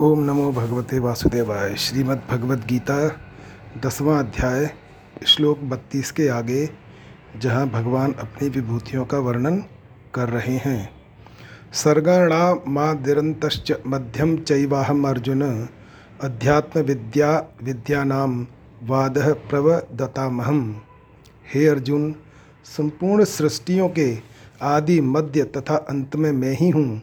ओम नमो भगवते वासुदेवाय। श्रीमद् भगवद गीता, दसवां अध्याय, श्लोक बत्तीस के आगे, जहाँ भगवान अपनी विभूतियों का वर्णन कर रहे हैं। सर्गणा सर्गाणामादिरंतश्च मध्यम चैवाहम अर्जुन, अध्यात्म विद्या विद्यानाम वाद प्रवदतामहम हे अर्जुन, संपूर्ण सृष्टियों के आदि मध्य तथा अंत में मैं ही हूँ।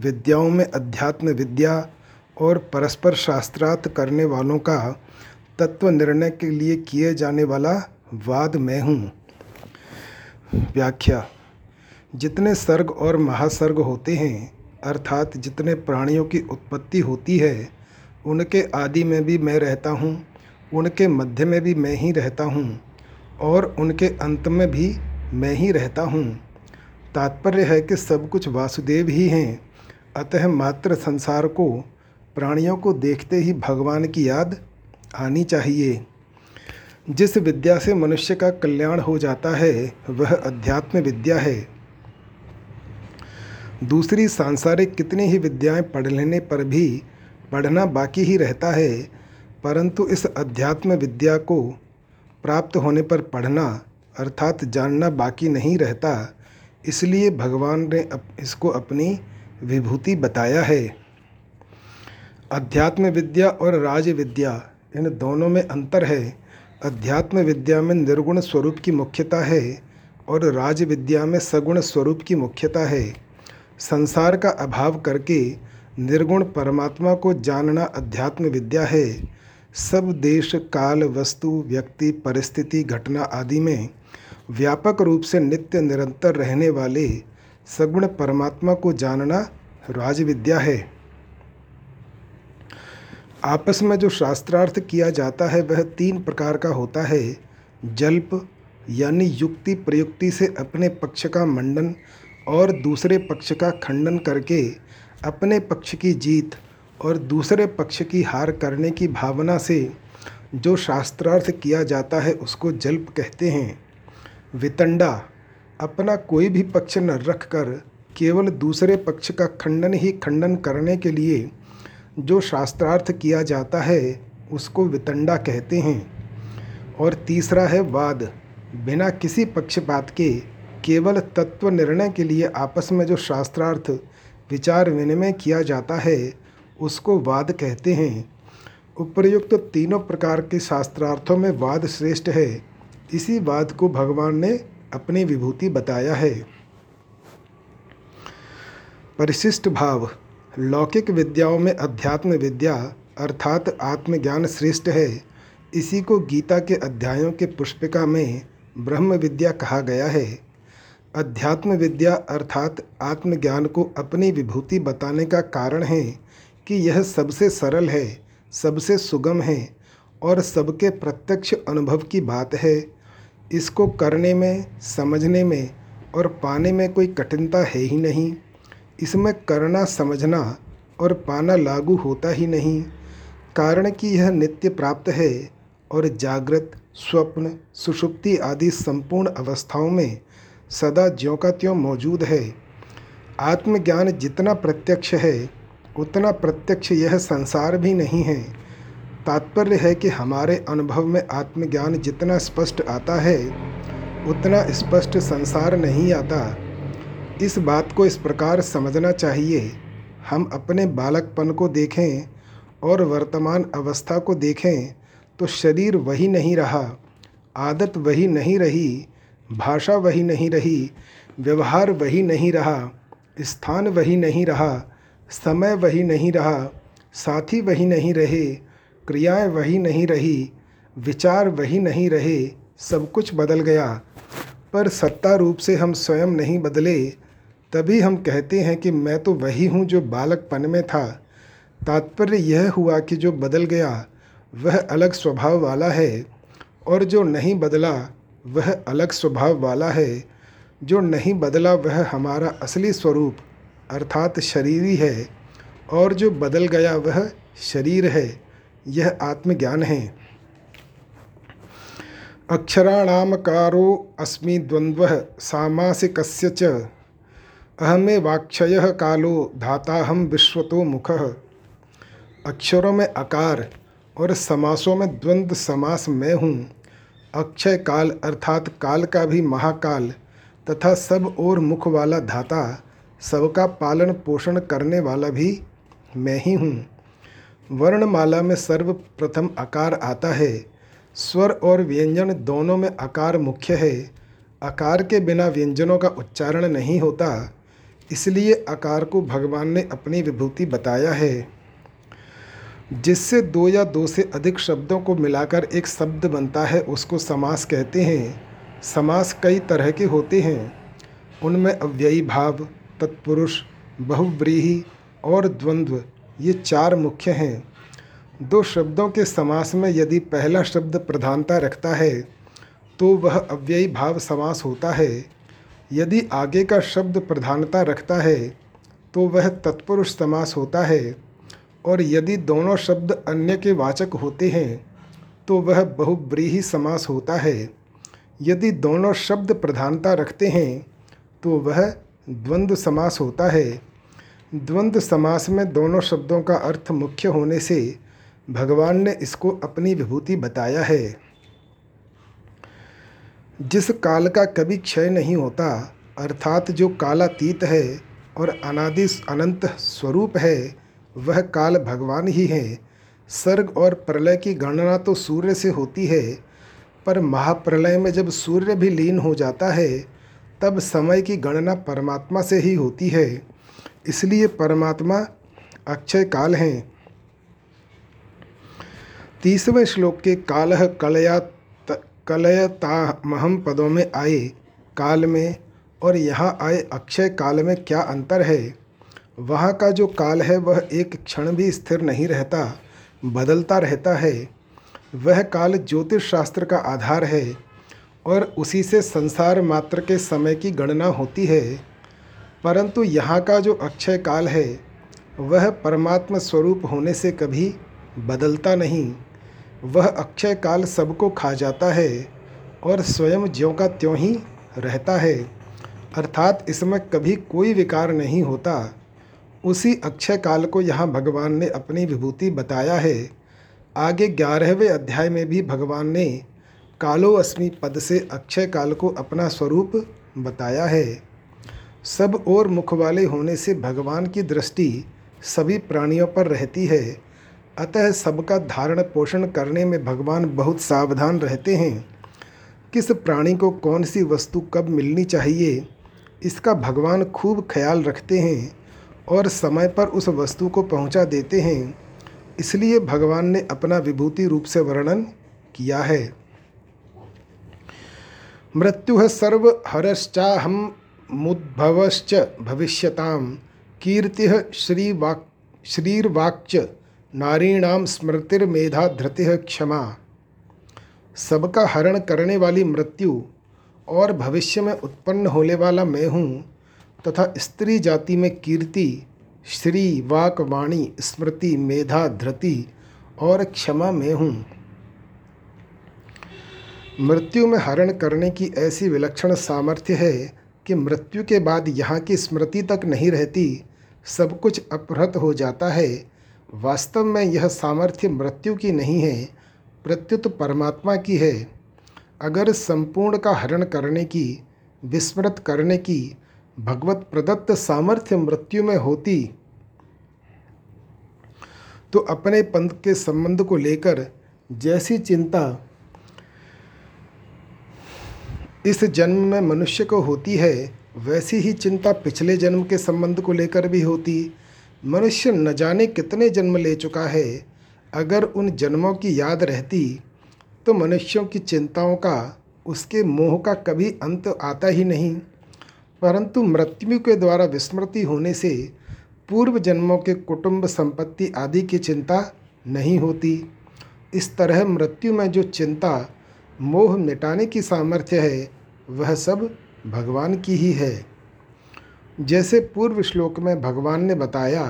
विद्याओं में अध्यात्म विद्या और परस्पर शास्त्रार्थ करने वालों का तत्व निर्णय के लिए किए जाने वाला वाद मैं हूँ। व्याख्या, जितने सर्ग और महासर्ग होते हैं, अर्थात जितने प्राणियों की उत्पत्ति होती है, उनके आदि में भी मैं रहता हूँ, उनके मध्य में भी मैं ही रहता हूँ, और उनके अंत में भी मैं ही रहता हूँ। तात्पर्य है कि सब कुछ वासुदेव ही हैं, अतः मात्र संसार को प्राणियों को देखते ही भगवान की याद आनी चाहिए। जिस विद्या से मनुष्य का कल्याण हो जाता है, वह अध्यात्म विद्या है। दूसरी सांसारिक कितनी ही विद्याएँ पढ़ लेने पर भी पढ़ना बाकी ही रहता है, परंतु इस अध्यात्म विद्या को प्राप्त होने पर पढ़ना अर्थात जानना बाकी नहीं रहता, इसलिए भगवान ने इसको अपनी विभूति बताया है। अध्यात्म विद्या और राज विद्या इन दोनों में अंतर है। अध्यात्म विद्या में निर्गुण स्वरूप की मुख्यता है और राज विद्या में सगुण स्वरूप की मुख्यता है। संसार का अभाव करके निर्गुण परमात्मा को जानना अध्यात्म विद्या है। सब देश, काल, वस्तु, व्यक्ति, परिस्थिति, घटना आदि में व्यापक रूप से नित्य निरंतर रहने वाले सगुण परमात्मा को जानना राजविद्या है। आपस में जो शास्त्रार्थ किया जाता है, वह तीन प्रकार का होता है। जल्प यानी युक्ति प्रयुक्ति से अपने पक्ष का मंडन और दूसरे पक्ष का खंडन करके अपने पक्ष की जीत और दूसरे पक्ष की हार करने की भावना से जो शास्त्रार्थ किया जाता है, उसको जल्प कहते हैं। वितंडा अपना कोई भी पक्ष न रख कर केवल दूसरे पक्ष का खंडन ही खंडन करने के लिए जो शास्त्रार्थ किया जाता है, उसको वितंडा कहते हैं। और तीसरा है वाद। बिना किसी पक्षपात के, केवल तत्व निर्णय के लिए आपस में जो शास्त्रार्थ, विचार विनिमय किया जाता है, उसको वाद कहते हैं। उपर्युक्त तीनों प्रकार के शास्त्रार्थों में वाद श्रेष्ठ है। इसी वाद को भगवान ने अपनी विभूति बताया है। परिशिष्ट भाव। लौकिक विद्याओं में अध्यात्म विद्या अर्थात आत्मज्ञान श्रेष्ठ है। इसी को गीता के अध्यायों के पुष्पिका में ब्रह्म विद्या कहा गया है। अध्यात्म विद्या अर्थात आत्मज्ञान को अपनी विभूति बताने का कारण है कि यह सबसे सरल है, सबसे सुगम है और सबके प्रत्यक्ष अनुभव की बात है। इसको करने में, समझने में और पाने में कोई कठिनता है ही नहीं। इसमें करना, समझना और पाना लागू होता ही नहीं। कारण कि यह नित्य प्राप्त है और जागृत, स्वप्न, सुषुप्ति आदि संपूर्ण अवस्थाओं में सदा ज्यों का त्यों मौजूद है। आत्मज्ञान जितना प्रत्यक्ष है, उतना प्रत्यक्ष यह संसार भी नहीं है। तात्पर्य है कि हमारे अनुभव में आत्मज्ञान जितना स्पष्ट आता है, उतना स्पष्ट संसार नहीं आता। इस बात को इस प्रकार समझना चाहिए। हम अपने बालकपन को देखें और वर्तमान अवस्था को देखें तो शरीर वही नहीं रहा। आदत वही नहीं रही, भाषा वही नहीं रही, व्यवहार वही नहीं रहा, स्थान वही नहीं रहा, समय वही नहीं रहा, साथी वही नहीं रहे, क्रियाएँ वही नहीं रही, विचार वही नहीं रहे, सब कुछ बदल गया। पर सत्ता रूप से हम स्वयं नहीं बदले तभी हम कहते हैं कि मैं तो वही हूँ जो बालकपन में था। तात्पर्य यह हुआ कि जो बदल गया, वह अलग स्वभाव वाला है, और जो नहीं बदला, वह अलग स्वभाव वाला है। जो नहीं बदला, वह हमारा असली स्वरूप, अर्थात शरीरी है, और जो बदल गया, वह शरीर है, यह आत्मज्ञान है। अक्षराणामकारो अस्मि द्वंद्व सामासिक च अहमे वाक्षय कालो धाता हम विश्वतो मुख। अक्षरों में अकार और समासों में द्वंद्व समास मैं हूँ। अक्षय काल अर्थात काल का भी महाकाल तथा सब और मुख वाला धाता, सबका पालन पोषण करने वाला भी मैं ही हूँ। वर्णमाला में सर्वप्रथम आकार आता है। स्वर और व्यंजन दोनों में आकार मुख्य है। आकार के बिना व्यंजनों का उच्चारण नहीं होता। इसलिए आकार को भगवान ने अपनी विभूति बताया है, जिससे दो या दो से अधिक शब्दों को मिलाकर एक शब्द बनता है, उसको समास कहते हैं। समास कई तरह के होते हैं। उनमें अव्ययी भाव, तत्पुरुष, बहुव्रीही और द्वंद्व, ये चार मुख्य हैं। दो शब्दों के समास में यदि पहला शब्द प्रधानता रखता है तो वह अव्ययी भाव समास होता है। यदि आगे का शब्द प्रधानता रखता है तो वह तत्पुरुष समास होता है। और यदि दोनों शब्द अन्य के वाचक होते हैं तो वह बहुब्रीही समास होता है। यदि दोनों शब्द प्रधानता रखते हैं तो वह द्वंद्व समास होता है। द्वंद्व समास में दोनों शब्दों का अर्थ मुख्य होने से, भगवान ने इसको अपनी विभूति बताया है। जिस काल का कभी क्षय नहीं होता, अर्थात जो कालातीत है और अनादि अनंत स्वरूप है, वह काल भगवान ही है। सर्ग और प्रलय की गणना तो सूर्य से होती है, पर महाप्रलय में जब सूर्य भी लीन हो जाता है, तब समय की गणना परमात्मा से ही होती है। इसलिए परमात्मा अक्षय काल हैं। तीसवें श्लोक के कालह कलया कलयतामहम पदों में आए काल में और यहाँ आए अक्षय काल में क्या अंतर है? वहाँ का जो काल है, वह एक क्षण भी स्थिर नहीं रहता, बदलता रहता है। वह काल ज्योतिष शास्त्र का आधार है और उसी से संसार मात्र के समय की गणना होती है। परंतु यहाँ का जो अक्षय काल है, वह परमात्मा स्वरूप होने से कभी बदलता नहीं। वह अक्षय काल सबको खा जाता है और स्वयं ज्यों का त्यों ही रहता है। अर्थात इसमें कभी कोई विकार नहीं होता। उसी अक्षय काल को यहाँ भगवान ने अपनी विभूति बताया है। आगे ग्यारहवें अध्याय में भी भगवान ने कालो अस्मि पद से अक्षय काल को अपना स्वरूप बताया है। सब और मुख वाले होने से भगवान की दृष्टि सभी प्राणियों पर रहती है। अतः सबका धारण पोषण करने में भगवान बहुत सावधान रहते हैं। किस प्राणी को कौन सी वस्तु कब मिलनी चाहिए, इसका भगवान खूब ख्याल रखते हैं और समय पर उस वस्तु को पहुँचा देते हैं। इसलिए भगवान ने अपना विभूति रूप से वर्णन किया है। मृत्यु सर्व हरश्चाहम मुद्भवश्च भविष्यताम कीर्ति श्रीवाक् श्रीर्वाक्च नारीणाम स्मृतिर्मेधा धृति क्षमा। सबका हरण करने वाली मृत्यु और भविष्य में उत्पन्न होने वाला मैं हूँ तथा स्त्री जाति में कीर्ति, श्री, वाक, वाणी, स्मृति, मेधा, धृति और क्षमा में हूँ। मृत्यु में हरण करने की ऐसी विलक्षण सामर्थ्य है कि मृत्यु के बाद यहाँ की स्मृति तक नहीं रहती, सब कुछ अपहृत हो जाता है वास्तव में यह सामर्थ्य मृत्यु की नहीं है, प्रत्युत परमात्मा की है। अगर संपूर्ण का हरण करने की, विस्मृत करने की, भगवत प्रदत्त सामर्थ्य मृत्यु में होती तो अपने पंथ के संबंध को लेकर जैसी चिंता इस जन्म में मनुष्य को होती है, वैसी ही चिंता पिछले जन्म के संबंध को लेकर भी होती। मनुष्य न जाने कितने जन्म ले चुका है। अगर उन जन्मों की याद रहती तो मनुष्यों की चिंताओं का, उसके मोह का कभी अंत आता ही नहीं। परंतु मृत्यु के द्वारा विस्मृति होने से, पूर्व जन्मों के कुटुंब संपत्ति आदि की चिंता नहीं होती। इस तरह मृत्यु में जो चिंता, मोह मिटाने की सामर्थ्य है, वह सब भगवान की ही है। जैसे पूर्व श्लोक में भगवान ने बताया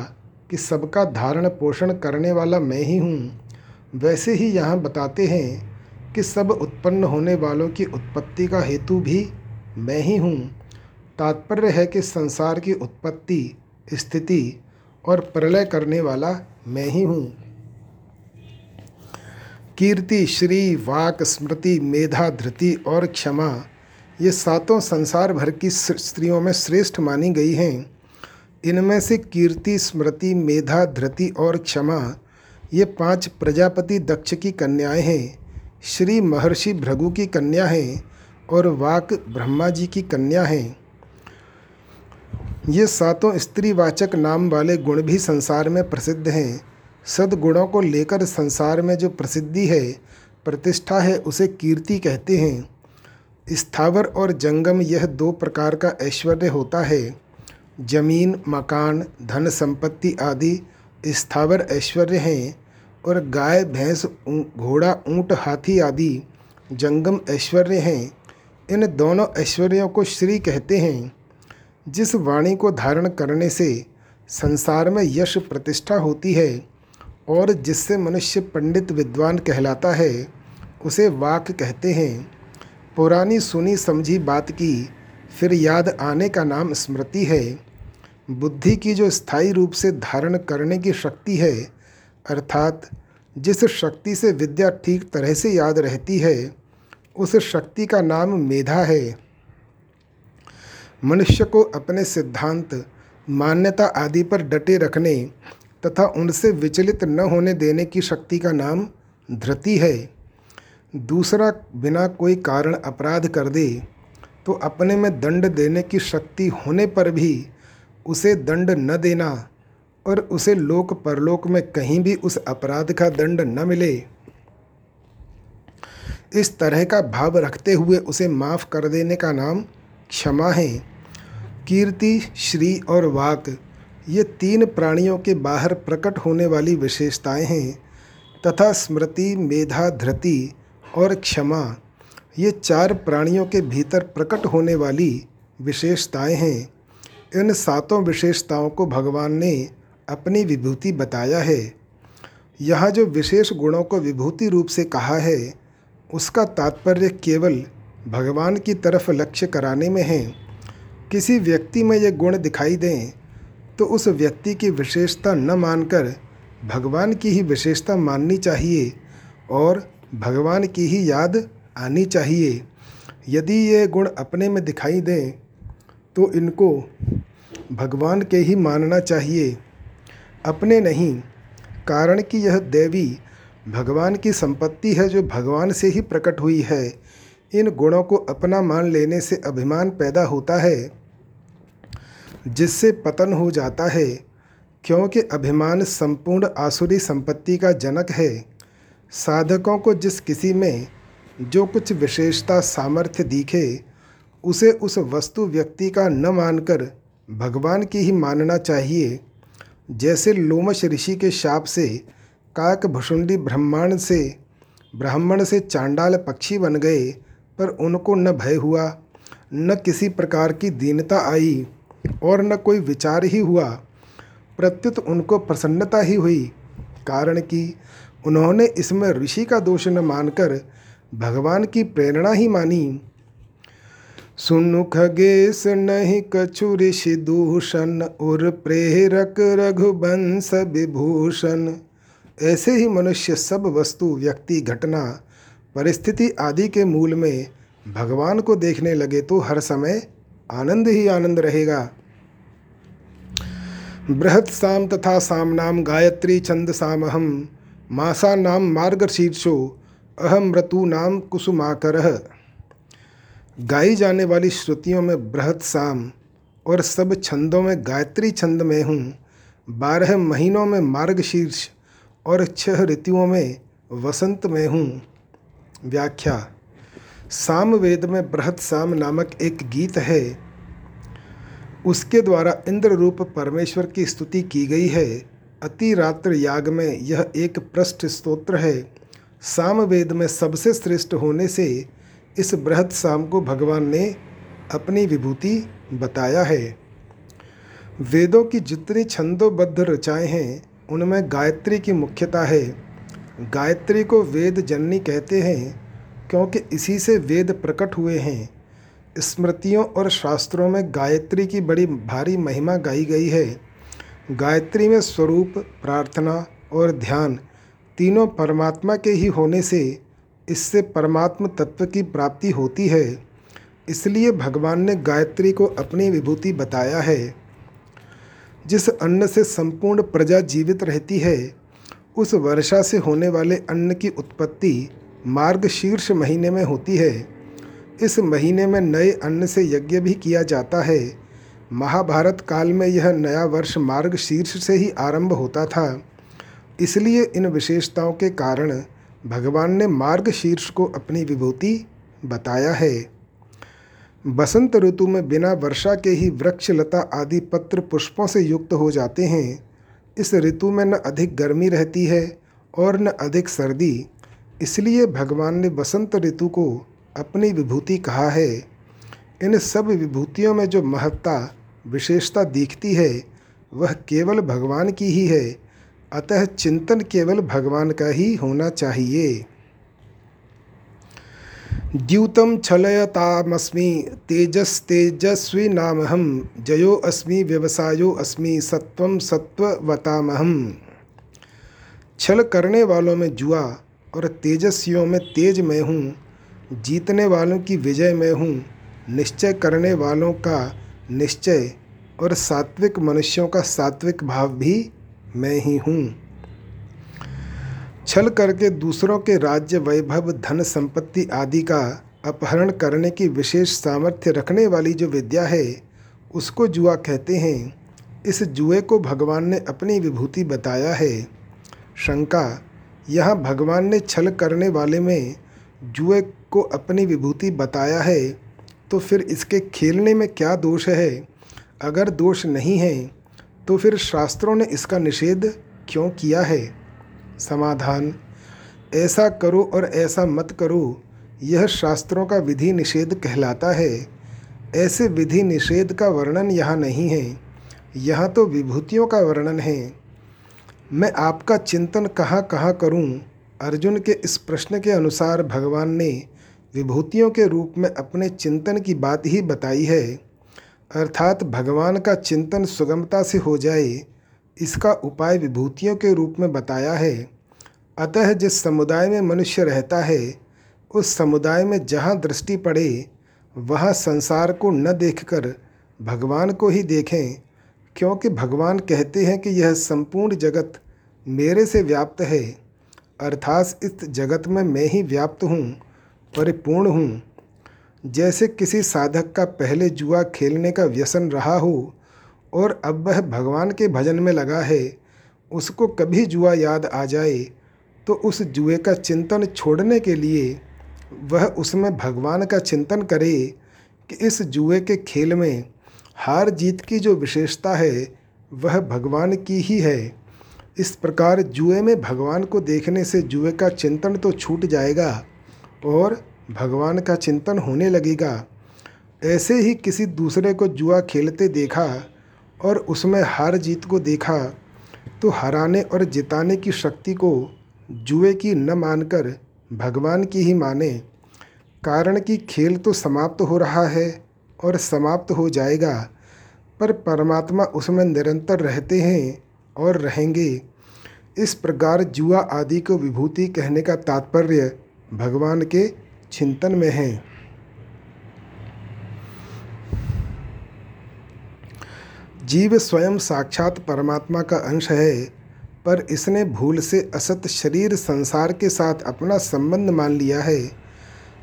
कि सबका धारण पोषण करने वाला मैं ही हूँ, वैसे ही यहाँ बताते हैं कि सब उत्पन्न होने वालों की उत्पत्ति का हेतु भी मैं ही हूँ। तात्पर्य है कि संसार की उत्पत्ति, स्थिति और प्रलय करने वाला मैं ही हूँ। कीर्ति, श्री, वाक, स्मृति, मेधा, धृति और क्षमा ये सातों संसार भर की स्त्रियों में श्रेष्ठ मानी गई हैं। इनमें से कीर्ति, स्मृति, मेधा, धृति और क्षमा, ये पाँच प्रजापति दक्ष की कन्याएँ हैं। श्री महर्षि भृगु की कन्या हैं और वाक ब्रह्मा जी की कन्या हैं। ये सातों स्त्रीवाचक नाम वाले गुण भी संसार में प्रसिद्ध हैं। सद्गुणों को लेकर संसार में जो प्रसिद्धि है, प्रतिष्ठा है, उसे कीर्ति कहते हैं। स्थावर और जंगम यह दो प्रकार का ऐश्वर्य होता है। ज़मीन, मकान, धन संपत्ति आदि स्थावर ऐश्वर्य हैं और गाय, भैंस घोड़ा, ऊँट, हाथी आदि जंगम ऐश्वर्य हैं। इन दोनों ऐश्वर्यों को श्री कहते हैं। जिस वाणी को धारण करने से संसार में यश प्रतिष्ठा होती है और जिससे मनुष्य पंडित विद्वान कहलाता है, उसे वाक कहते हैं। पुरानी सुनी समझी बात की, फिर याद आने का नाम स्मृति है। बुद्धि की जो स्थायी रूप से धारण करने की शक्ति है, अर्थात जिस शक्ति से विद्या ठीक तरह से याद रहती है, उस शक्ति का नाम मेधा है। मनुष्य को अपने सिद्धांत, मान्यता आदि पर डटे रखने तथा उनसे विचलित न होने देने की शक्ति का नाम धृति है। दूसरा बिना कोई कारण अपराध कर दे तो अपने में दंड देने की शक्ति होने पर भी उसे दंड न देना और उसे लोक परलोक में कहीं भी उस अपराध का दंड न मिले। इस तरह का भाव रखते हुए उसे माफ़ कर देने का नाम क्षमा है। कीर्ति, श्री और वाक, ये तीन प्राणियों के बाहर प्रकट होने वाली विशेषताएँ हैं, तथा स्मृति, मेधा, धृति और क्षमा, ये चार प्राणियों के भीतर प्रकट होने वाली विशेषताएँ हैं। इन सातों विशेषताओं को भगवान ने अपनी विभूति बताया है। यहाँ जो विशेष गुणों को विभूति रूप से कहा है, उसका तात्पर्य केवल भगवान की तरफ़ लक्ष्य कराने में है। किसी व्यक्ति में ये गुण दिखाई दें तो उस व्यक्ति की विशेषता न मानकर भगवान की ही विशेषता माननी चाहिए और भगवान की ही याद आनी चाहिए। यदि ये गुण अपने में दिखाई दें तो इनको भगवान के ही मानना चाहिए। अपने नहीं, कारण कि यह देवी भगवान की संपत्ति है जो भगवान से ही प्रकट हुई है। इन गुणों को अपना मान लेने से अभिमान पैदा होता है, जिससे पतन हो जाता है, क्योंकि अभिमान संपूर्ण आसुरी संपत्ति का जनक है। साधकों को जिस किसी में जो कुछ विशेषता सामर्थ्य दिखे, उसे उस वस्तु व्यक्ति का न मानकर भगवान की ही मानना चाहिए। जैसे लोमश ऋषि के शाप से काक भुषुंडी ब्रह्मांड से ब्राह्मण से चांडाल पक्षी बन गए, पर उनको न भय हुआ, न किसी प्रकार की दीनता आई और न कोई विचार ही हुआ। प्रत्युत उनको प्रसन्नता ही हुई, कारण कि उन्होंने इसमें ऋषि का दोष न मानकर भगवान की प्रेरणा ही मानी। सुनु खगेश नहीं कछु ऋषि दूषण और प्रेरक रघुवंश विभूषण। ऐसे ही मनुष्य सब वस्तु, व्यक्ति, घटना, परिस्थिति आदि के मूल में भगवान को देखने लगे तो हर समय आनंद ही आनंद रहेगा। बृहत साम तथा साम नाम गायत्री छंद सामहम मासा नाम मार्गशीर्षो अहम ऋतु नाम कुसुमाकर। गाई जाने वाली श्रुतियों में बृहत साम और सब छंदों में गायत्री छंद में हूँ। बारह महीनों में मार्गशीर्ष और छह ऋतुओं में वसंत में हूँ। व्याख्या, सामवेद में बृहत साम नामक एक गीत है। उसके द्वारा इंद्र रूप परमेश्वर की स्तुति की गई है। अति रात्र याग में यह एक पृष्ठ स्तोत्र है। सामवेद में सबसे श्रेष्ठ होने से इस बृहत साम को भगवान ने अपनी विभूति बताया है। वेदों की जितनी छंदोबद्ध रचाएँ हैं, उनमें गायत्री की मुख्यता है। गायत्री को वेद जननी कहते हैं, क्योंकि इसी से वेद प्रकट हुए हैं। स्मृतियों और शास्त्रों में गायत्री की बड़ी भारी महिमा गाई गई है। गायत्री में स्वरूप, प्रार्थना और ध्यान तीनों परमात्मा के ही होने से इससे परमात्म तत्व की प्राप्ति होती है। इसलिए भगवान ने गायत्री को अपनी विभूति बताया है। जिस अन्न से संपूर्ण प्रजा जीवित रहती है, उस वर्षा से होने वाले अन्न की उत्पत्ति मार्ग शीर्ष महीने में होती है। इस महीने में नए अन्न से यज्ञ भी किया जाता है। महाभारत काल में यह नया वर्ष मार्ग शीर्ष से ही आरंभ होता था। इसलिए इन विशेषताओं के कारण भगवान ने मार्ग शीर्ष को अपनी विभूति बताया है। बसंत ऋतु में बिना वर्षा के ही वृक्ष, लता आदि पत्र पुष्पों से युक्त हो जाते हैं। इस ऋतु में न अधिक गर्मी रहती है और न अधिक सर्दी, इसलिए भगवान ने बसंत ऋतु को अपनी विभूति कहा है। इन सब विभूतियों में जो महत्ता विशेषता दिखती है, वह केवल भगवान की ही है, अतः चिंतन केवल भगवान का ही होना चाहिए। द्यूतं छलयतामस्मि, तेजस्तेजस्वी नामहम जयो अस्मि, व्यवसायो अस्मि सत्वम सत्ववतामहम छल करने वालों में जुआ और तेजस्वियों में तेज में हूँ, जीतने वालों की विजय में हूँ, निश्चय करने वालों का निश्चय और सात्विक मनुष्यों का सात्विक भाव भी मैं ही हूँ। छल करके दूसरों के राज्य वैभव, धन संपत्ति आदि का अपहरण करने की विशेष सामर्थ्य रखने वाली जो विद्या है, उसको जुआ कहते हैं। इस जुए को भगवान ने अपनी विभूति बताया है। शंका, यहाँ भगवान ने छल करने वाले में जुए को अपनी विभूति बताया है। तो फिर इसके खेलने में क्या दोष है? अगर दोष नहीं है तो फिर शास्त्रों ने इसका निषेध क्यों किया है? समाधान। ऐसा करो और ऐसा मत करो, यह शास्त्रों का विधि निषेध कहलाता है। ऐसे विधि निषेध का वर्णन यहाँ नहीं है। यहाँ तो विभूतियों का वर्णन है। मैं आपका चिंतन कहाँ कहाँ करूँ? अर्जुन के इस प्रश्न के अनुसार भगवान ने विभूतियों के रूप में अपने चिंतन की बात ही बताई है। अर्थात भगवान का चिंतन सुगमता से हो जाए, इसका उपाय विभूतियों के रूप में बताया है। अतः जिस समुदाय में मनुष्य रहता है, उस समुदाय में जहाँ दृष्टि पड़े, वहाँ संसार को न देखकर भगवान को ही देखें, क्योंकि भगवान कहते हैं कि यह संपूर्ण जगत मेरे से व्याप्त है। अर्थात इस जगत में मैं ही व्याप्त हूँ परिपूर्ण हूँ। जैसे किसी साधक का पहले जुआ खेलने का व्यसन रहा हो और अब वह भगवान के भजन में लगा है, उसको कभी जुआ याद आ जाए तो उस जुए का चिंतन छोड़ने के लिए वह उसमें भगवान का चिंतन करे कि इस जुए के खेल में हार जीत की जो विशेषता है, वह भगवान की ही है। इस प्रकार जुए में भगवान को देखने से जुए का चिंतन तो छूट जाएगा। और भगवान का चिंतन होने लगेगा। ऐसे ही किसी दूसरे को जुआ खेलते देखा और उसमें हार जीत को देखा तो हराने और जिताने की शक्ति को जुए की न मानकर भगवान की ही माने। कारण कि खेल तो समाप्त हो रहा है और समाप्त हो जाएगा, पर परमात्मा उसमें निरंतर रहते हैं और रहेंगे। इस प्रकार जुआ आदि को विभूति कहने का तात्पर्य भगवान के चिंतन में हैं। जीव स्वयं साक्षात परमात्मा का अंश है, पर इसने भूल से असत शरीर संसार के साथ अपना संबंध मान लिया है।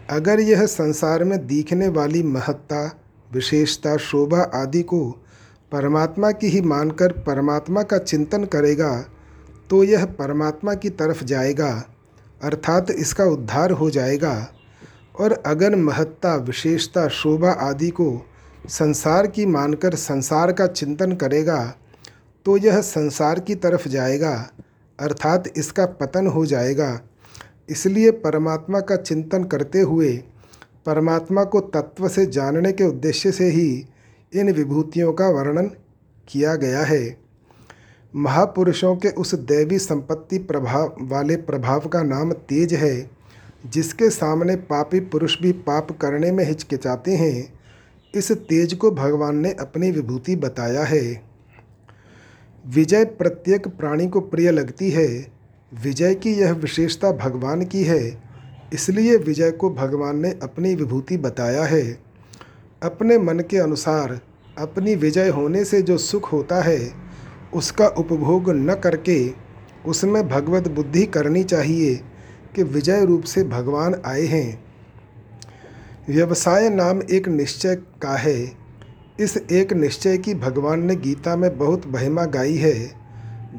अगर यह संसार में दिखने वाली महत्ता, विशेषता, शोभा आदि को परमात्मा की ही मानकर परमात्मा का चिंतन करेगा तो यह परमात्मा की तरफ़ जाएगा। अर्थात इसका उद्धार हो जाएगा। और अगर महत्ता, विशेषता, शोभा आदि को संसार की मानकर संसार का चिंतन करेगा तो यह संसार की तरफ़ जाएगा, अर्थात इसका पतन हो जाएगा। इसलिए परमात्मा का चिंतन करते हुए, परमात्मा को तत्व से जानने के उद्देश्य से ही इन विभूतियों का वर्णन किया गया है। महापुरुषों के उस दैवी संपत्ति प्रभाव वाले प्रभाव का नाम तेज है, जिसके सामने पापी पुरुष भी पाप करने में हिचकिचाते हैं, इस तेज को भगवान ने अपनी विभूति बताया है। विजय प्रत्येक प्राणी को प्रिय लगती है, विजय की यह विशेषता भगवान की है, इसलिए विजय को भगवान ने अपनी विभूति बताया है। अपने मन के अनुसार, अपनी विजय होने से जो सुख होता है उसका उपभोग न करके उसमें भगवत बुद्धि करनी चाहिए कि विजय रूप से भगवान आए हैं। व्यवसाय नाम एक निश्चय का है। इस एक निश्चय की भगवान ने गीता में बहुत महिमा गाई है।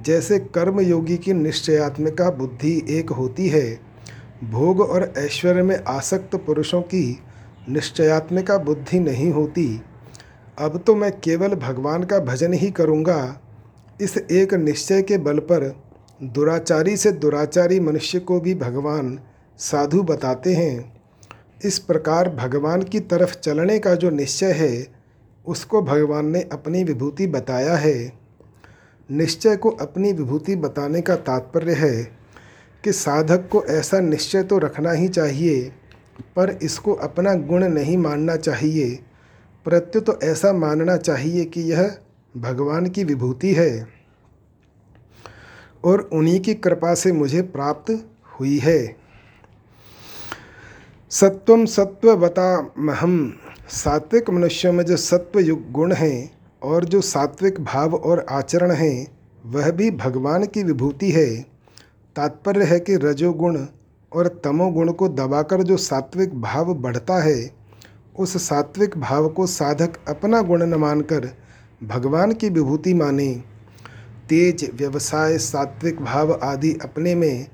जैसे कर्मयोगी की निश्चयात्मिका बुद्धि एक होती है, भोग और ऐश्वर्य में आसक्त पुरुषों की निश्चयात्मिका बुद्धि नहीं होती। अब तो मैं केवल भगवान का भजन ही करूँगा इस एक निश्चय के बल पर दुराचारी से दुराचारी मनुष्य को भी भगवान साधु बताते हैं। इस प्रकार भगवान की तरफ़ चलने का जो निश्चय है, उसको भगवान ने अपनी विभूति बताया है। निश्चय को अपनी विभूति बताने का तात्पर्य है कि साधक को ऐसा निश्चय तो रखना ही चाहिए, पर इसको अपना गुण नहीं मानना चाहिए। प्रत्युत तो ऐसा मानना चाहिए कि यह भगवान की विभूति है और उन्हीं की कृपा से मुझे प्राप्त हुई है। सत्वम सत्ववता महम सात्विक मनुष्यों में जो सत्व युग गुण हैं और जो सात्विक भाव और आचरण हैं, वह भी भगवान की विभूति है। तात्पर्य है कि रजोगुण और तमोगुण को दबाकर जो सात्विक भाव बढ़ता है, उस सात्विक भाव को साधक अपना गुण न मानकर भगवान की विभूति माने, तेज व्यवसाय, सात्विक भाव आदि अपने में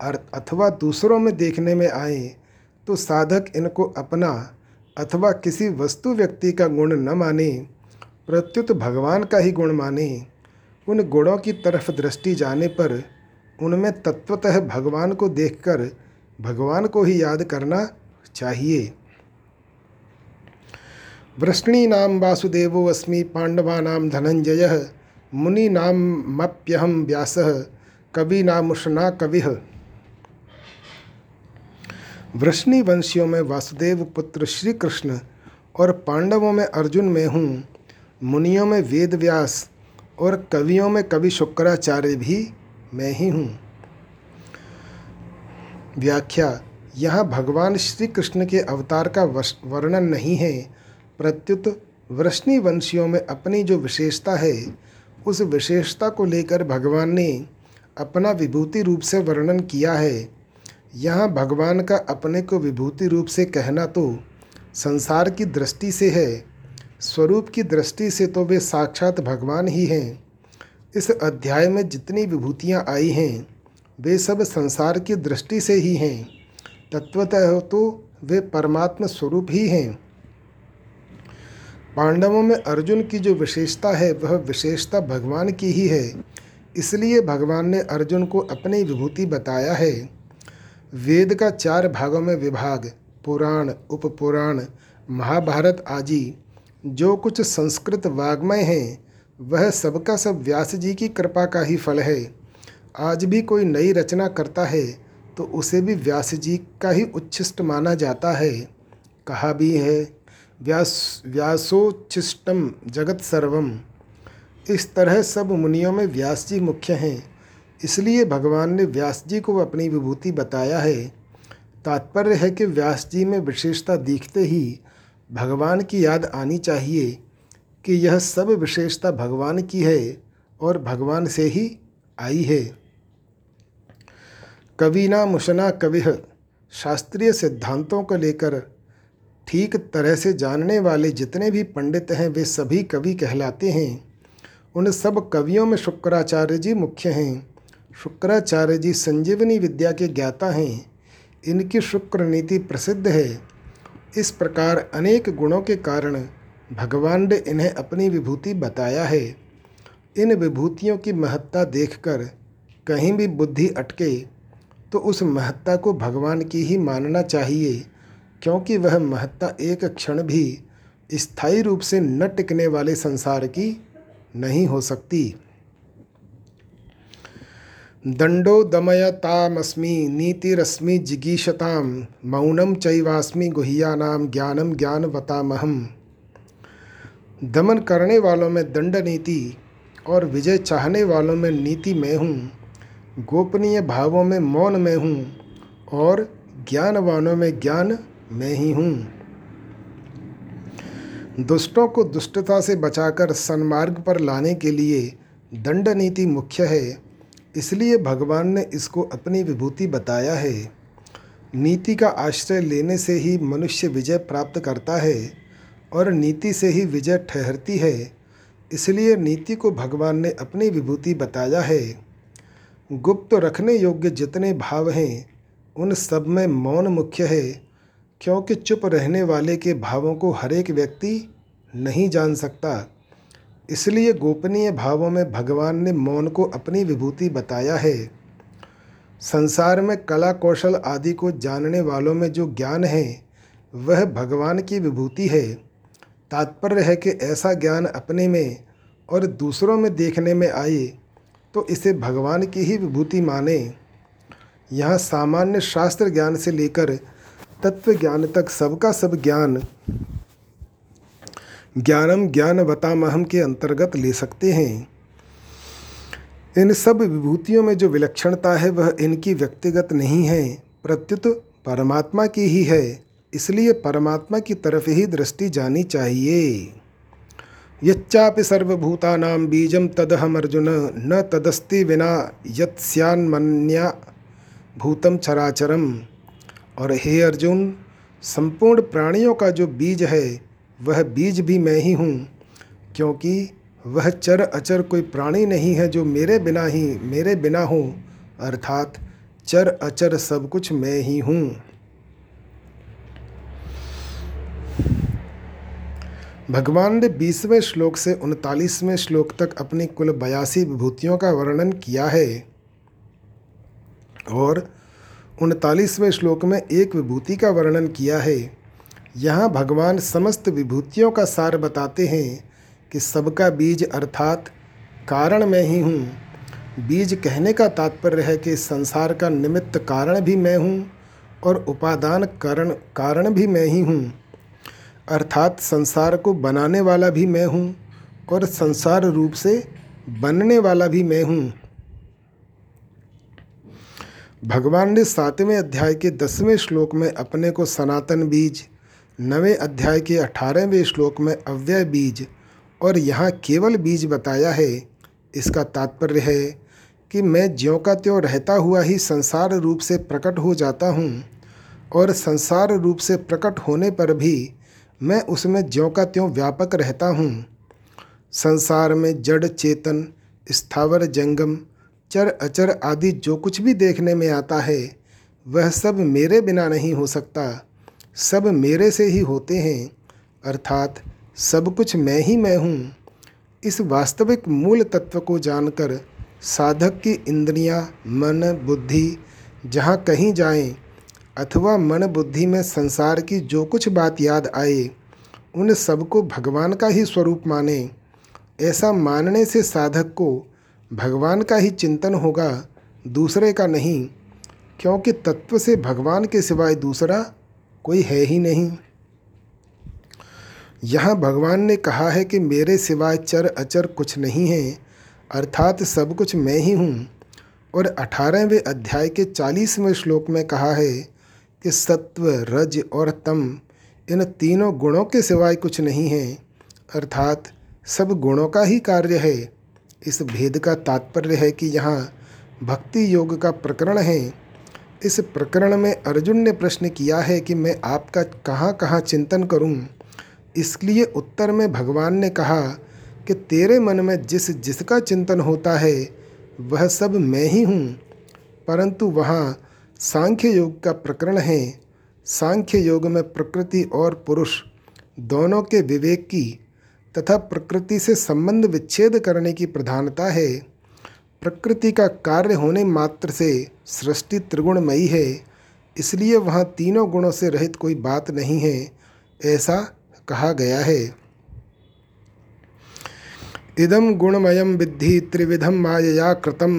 अथवा दूसरों में देखने में आए तो साधक इनको अपना अथवा किसी वस्तु व्यक्ति का गुण न माने, प्रत्युत भगवान का ही गुण माने। उन गुणों की तरफ़ दृष्टि जाने पर उनमें तत्वतः भगवान को देखकर भगवान को ही याद करना चाहिए। वृष्णीनां वासुदेवो अस्मि पाण्डवानां धनञ्जयः मुनीनामप्यहं व्यासः कवीनामुषणा कविः। वृष्णि वंशियों में वासुदेव पुत्र श्री कृष्ण और पांडवों में अर्जुन में हूँ। मुनियों में वेद व्यास और कवियों में कवि शुक्राचार्य भी मैं ही हूँ। व्याख्या, यहाँ भगवान श्री कृष्ण के अवतार का वर्णन नहीं है। प्रत्युत वृष्णि वंशियों में अपनी जो विशेषता है, उस विशेषता को लेकर भगवान ने अपना विभूति रूप से वर्णन किया है। यहाँ भगवान का अपने को विभूति रूप से कहना तो संसार की दृष्टि से है, स्वरूप की दृष्टि से तो वे साक्षात भगवान ही हैं। इस अध्याय में जितनी विभूतियाँ आई हैं, वे सब संसार की दृष्टि से ही हैं। तत्वतः तो वे परमात्मा स्वरूप ही हैं। पांडवों में अर्जुन की जो विशेषता है, वह विशेषता भगवान की ही है। इसलिए भगवान ने अर्जुन को अपनी विभूति बताया है। वेद का चार भागों में विभाग, पुराण, उपपुराण, महाभारत आदि, जो कुछ संस्कृत वाग्मय हैं, वह सबका सब व्यास जी की कृपा का ही फल है। आज भी कोई नई रचना करता है तो उसे भी व्यास जी का ही उच्छिष्ट माना जाता है। कहा भी है व्यास व्यासोच्छिष्टम जगत सर्वम इस तरह सब मुनियों में व्यास जी मुख्य हैं। इसलिए भगवान ने व्यास जी को अपनी विभूति बताया है। तात्पर्य है कि व्यास जी में विशेषता दिखते ही भगवान की याद आनी चाहिए कि यह सब विशेषता भगवान की है और भगवान से ही आई है। कविना मुशना कवि शास्त्रीय सिद्धांतों को लेकर ठीक तरह से जानने वाले जितने भी पंडित हैं, वे सभी कवि कहलाते हैं। उन सब कवियों में शुक्राचार्य जी मुख्य हैं। शुक्राचार्य जी संजीवनी विद्या के ज्ञाता हैं। इनकी शुक्र नीति प्रसिद्ध है। इस प्रकार अनेक गुणों के कारण भगवान ने इन्हें अपनी विभूति बताया है। इन विभूतियों की महत्ता देखकर कहीं भी बुद्धि अटके तो उस महत्ता को भगवान की ही मानना चाहिए। क्योंकि वह महत्ता एक क्षण भी स्थायी रूप से न टिकने वाले संसार की नहीं हो सकती। दंडो दमयतामस्मी नीतिरश्मि जिगीषताम मौनम चैवास्मि गुहियानाम ज्ञानम ज्ञानवतामहम। दमन करने वालों में दंड नीति और विजय चाहने वालों में नीति मैं हूँ, गोपनीय भावों में मौन में हूँ और ज्ञानवानों में ज्ञान मैं ही हूँ। दुष्टों को दुष्टता से बचाकर सन्मार्ग पर लाने के लिए दंड नीति मुख्य है। इसलिए भगवान ने इसको अपनी विभूति बताया है। नीति का आश्रय लेने से ही मनुष्य विजय प्राप्त करता है और नीति से ही विजय ठहरती है। इसलिए नीति को भगवान ने अपनी विभूति बताया है। गुप्त रखने योग्य जितने भाव हैं, उन सब में मौन मुख्य है। क्योंकि चुप रहने वाले के भावों को हरेक व्यक्ति नहीं जान सकता। इसलिए गोपनीय भावों में भगवान ने मौन को अपनी विभूति बताया है। संसार में कला कौशल आदि को जानने वालों में जो ज्ञान है, वह भगवान की विभूति है। तात्पर्य है कि ऐसा ज्ञान अपने में और दूसरों में देखने में आए तो इसे भगवान की ही विभूति माने। यहाँ सामान्य शास्त्र ज्ञान से लेकर तत्व ज्ञान तक सबका सब ज्ञान, ज्ञानम ज्ञान बतामहम के अंतर्गत ले सकते हैं। इन सब विभूतियों में जो विलक्षणता है, वह इनकी व्यक्तिगत नहीं है, प्रत्युत परमात्मा की ही है। इसलिए परमात्मा की तरफ़ ही दृष्टि जानी चाहिए। यच्चापि सर्वभूतानां बीजम तदहम अर्जुन, न तदस्ति विना यत्स्यान्मन्या भूतम चराचरम। और हे अर्जुन, संपूर्ण प्राणियों का जो बीज है, वह बीज भी मैं ही हूँ, क्योंकि वह चर अचर कोई प्राणी नहीं है जो मेरे बिना ही, मेरे बिना हो, अर्थात चर अचर सब कुछ मैं ही हूँ। भगवान ने बीसवें श्लोक से उनतालीसवें श्लोक तक अपनी कुल बयासी विभूतियों का वर्णन किया है। और उनतालीसवें श्लोक में एक विभूति का वर्णन किया है। यहाँ भगवान समस्त विभूतियों का सार बताते हैं कि सबका बीज अर्थात कारण मैं ही हूँ। बीज कहने का तात्पर्य है कि संसार का निमित्त कारण भी मैं हूँ और उपादान कारण कारण भी मैं ही हूँ। अर्थात संसार को बनाने वाला भी मैं हूँ और संसार रूप से बनने वाला भी मैं हूँ। भगवान ने सातवें अध्याय के दसवें श्लोक में अपने को सनातन बीज, नवें अध्याय के अठारहवें श्लोक में अव्यय बीज और यहाँ केवल बीज बताया है, इसका तात्पर्य है कि मैं ज्यों का त्यों रहता हुआ ही संसार रूप से प्रकट हो जाता हूँ और संसार रूप से प्रकट होने पर भी मैं उसमें ज्यों का त्यों व्यापक रहता हूँ। संसार में जड़ चेतन, स्थावर जंगम चर अचर आदि जो कुछ भी देखने में आता है वह सब मेरे बिना नहीं हो सकता। सब मेरे से ही होते हैं अर्थात सब कुछ मैं ही मैं हूँ। इस वास्तविक मूल तत्व को जानकर साधक की इंद्रियाँ, मन बुद्धि जहाँ कहीं जाएँ अथवा मन बुद्धि में संसार की जो कुछ बात याद आए उन सबको भगवान का ही स्वरूप माने ऐसा मानने से साधक को भगवान का ही चिंतन होगा, दूसरे का नहीं, क्योंकि तत्व से भगवान के सिवाय दूसरा कोई है ही नहीं। यहाँ भगवान ने कहा है कि मेरे सिवाय चर अचर कुछ नहीं है, अर्थात सब कुछ मैं ही हूँ। और अठारहवें अध्याय के चालीसवें श्लोक में कहा है कि सत्व, रज और तम, इन तीनों गुणों के सिवाय कुछ नहीं है, अर्थात सब गुणों का ही कार्य है। इस भेद का तात्पर्य है कि यहाँ भक्ति योग का प्रकरण है। इस प्रकरण में अर्जुन ने प्रश्न किया है कि मैं आपका कहाँ कहाँ चिंतन करूँ? इसलिए उत्तर में भगवान ने कहा कि तेरे मन में जिस जिसका चिंतन होता है, वह सब मैं ही हूँ। परंतु वहाँ सांख्य योग का प्रकरण है। सांख्य योग में प्रकृति और पुरुष दोनों के विवेक की तथा प्रकृति से संबंध विच्छेद करने की प्रधानता है। प्रकृति का कार्य होने मात्र से सृष्टि त्रिगुणमयी है, इसलिए वहाँ तीनों गुणों से रहित कोई बात नहीं है, ऐसा कहा गया है। इदम गुणमयम विद्धि त्रिविधम मायया कृतम।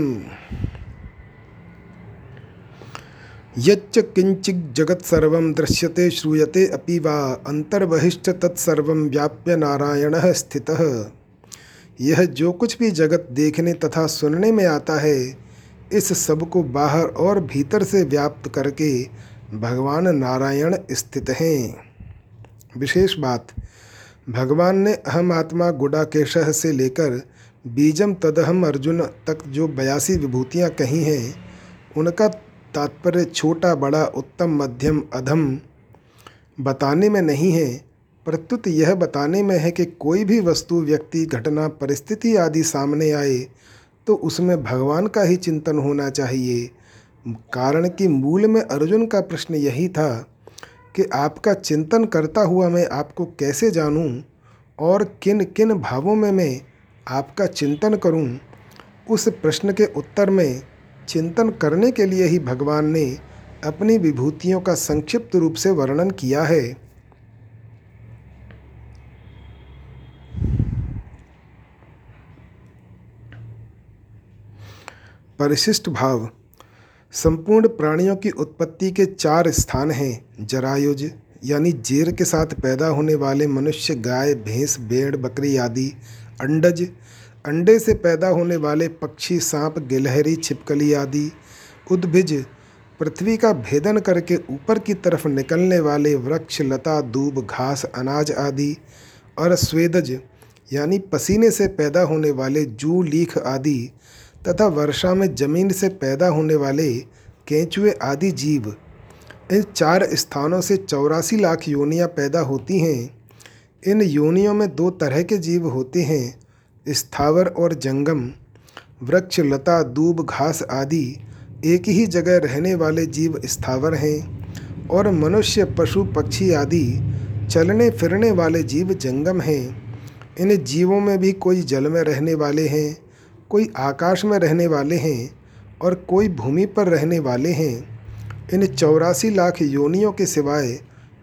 यच्च सर्व दृश्यते, श्रूयते अपि वा अंतर्बहिश्च तत्सर्व व्याप्य नारायण स्थितः। यह जो कुछ भी जगत देखने तथा सुनने में आता है, इस सबको बाहर और भीतर से व्याप्त करके भगवान नारायण स्थित हैं। विशेष बात, भगवान ने अहम आत्मा गुडाकेश से लेकर बीजम तदहम अर्जुन तक जो बयासी विभूतियाँ कही हैं, उनका तात्पर्य छोटा, बड़ा, उत्तम, मध्यम, अधम बताने में नहीं है। प्रत्युत यह बताने में है कि कोई भी वस्तु, व्यक्ति, घटना, परिस्थिति आदि सामने आए तो उसमें भगवान का ही चिंतन होना चाहिए। कारण कि मूल में अर्जुन का प्रश्न यही था कि आपका चिंतन करता हुआ मैं आपको कैसे जानूं और किन किन भावों में मैं आपका चिंतन करूँ? उस प्रश्न के उत्तर में चिंतन करने के लिए ही भगवान ने अपनी विभूतियों का संक्षिप्त रूप से वर्णन किया है। परिशिष्ट भाव। संपूर्ण प्राणियों की उत्पत्ति के चार स्थान हैं, जरायुज, यानी जेर के साथ पैदा होने वाले मनुष्य, गाय, भैंस भेड़ बकरी आदि, अंडज अंडे से पैदा होने वाले पक्षी सांप, गिलहरी, छिपकली आदि उद्भिज पृथ्वी का भेदन करके ऊपर की तरफ़ निकलने वाले वृक्ष, लता, दूब, घास, अनाज आदि और स्वेदज, यानी पसीने से पैदा होने वाले जू, लीख आदि तथा वर्षा में ज़मीन से पैदा होने वाले केंचुए आदि जीव। इन चार स्थानों से चौरासी लाख योनियाँ पैदा होती हैं। इन योनियों में दो तरह के जीव होते हैं। स्थावर और जंगम, वृक्ष, लता, दूब, घास आदि एक ही जगह रहने वाले जीव स्थावर हैं और मनुष्य, पशु, पक्षी आदि चलने फिरने वाले जीव जंगम हैं। इन जीवों में भी कोई जल में रहने वाले हैं, कोई आकाश में रहने वाले हैं और कोई भूमि पर रहने वाले हैं। इन चौरासी लाख योनियों के सिवाय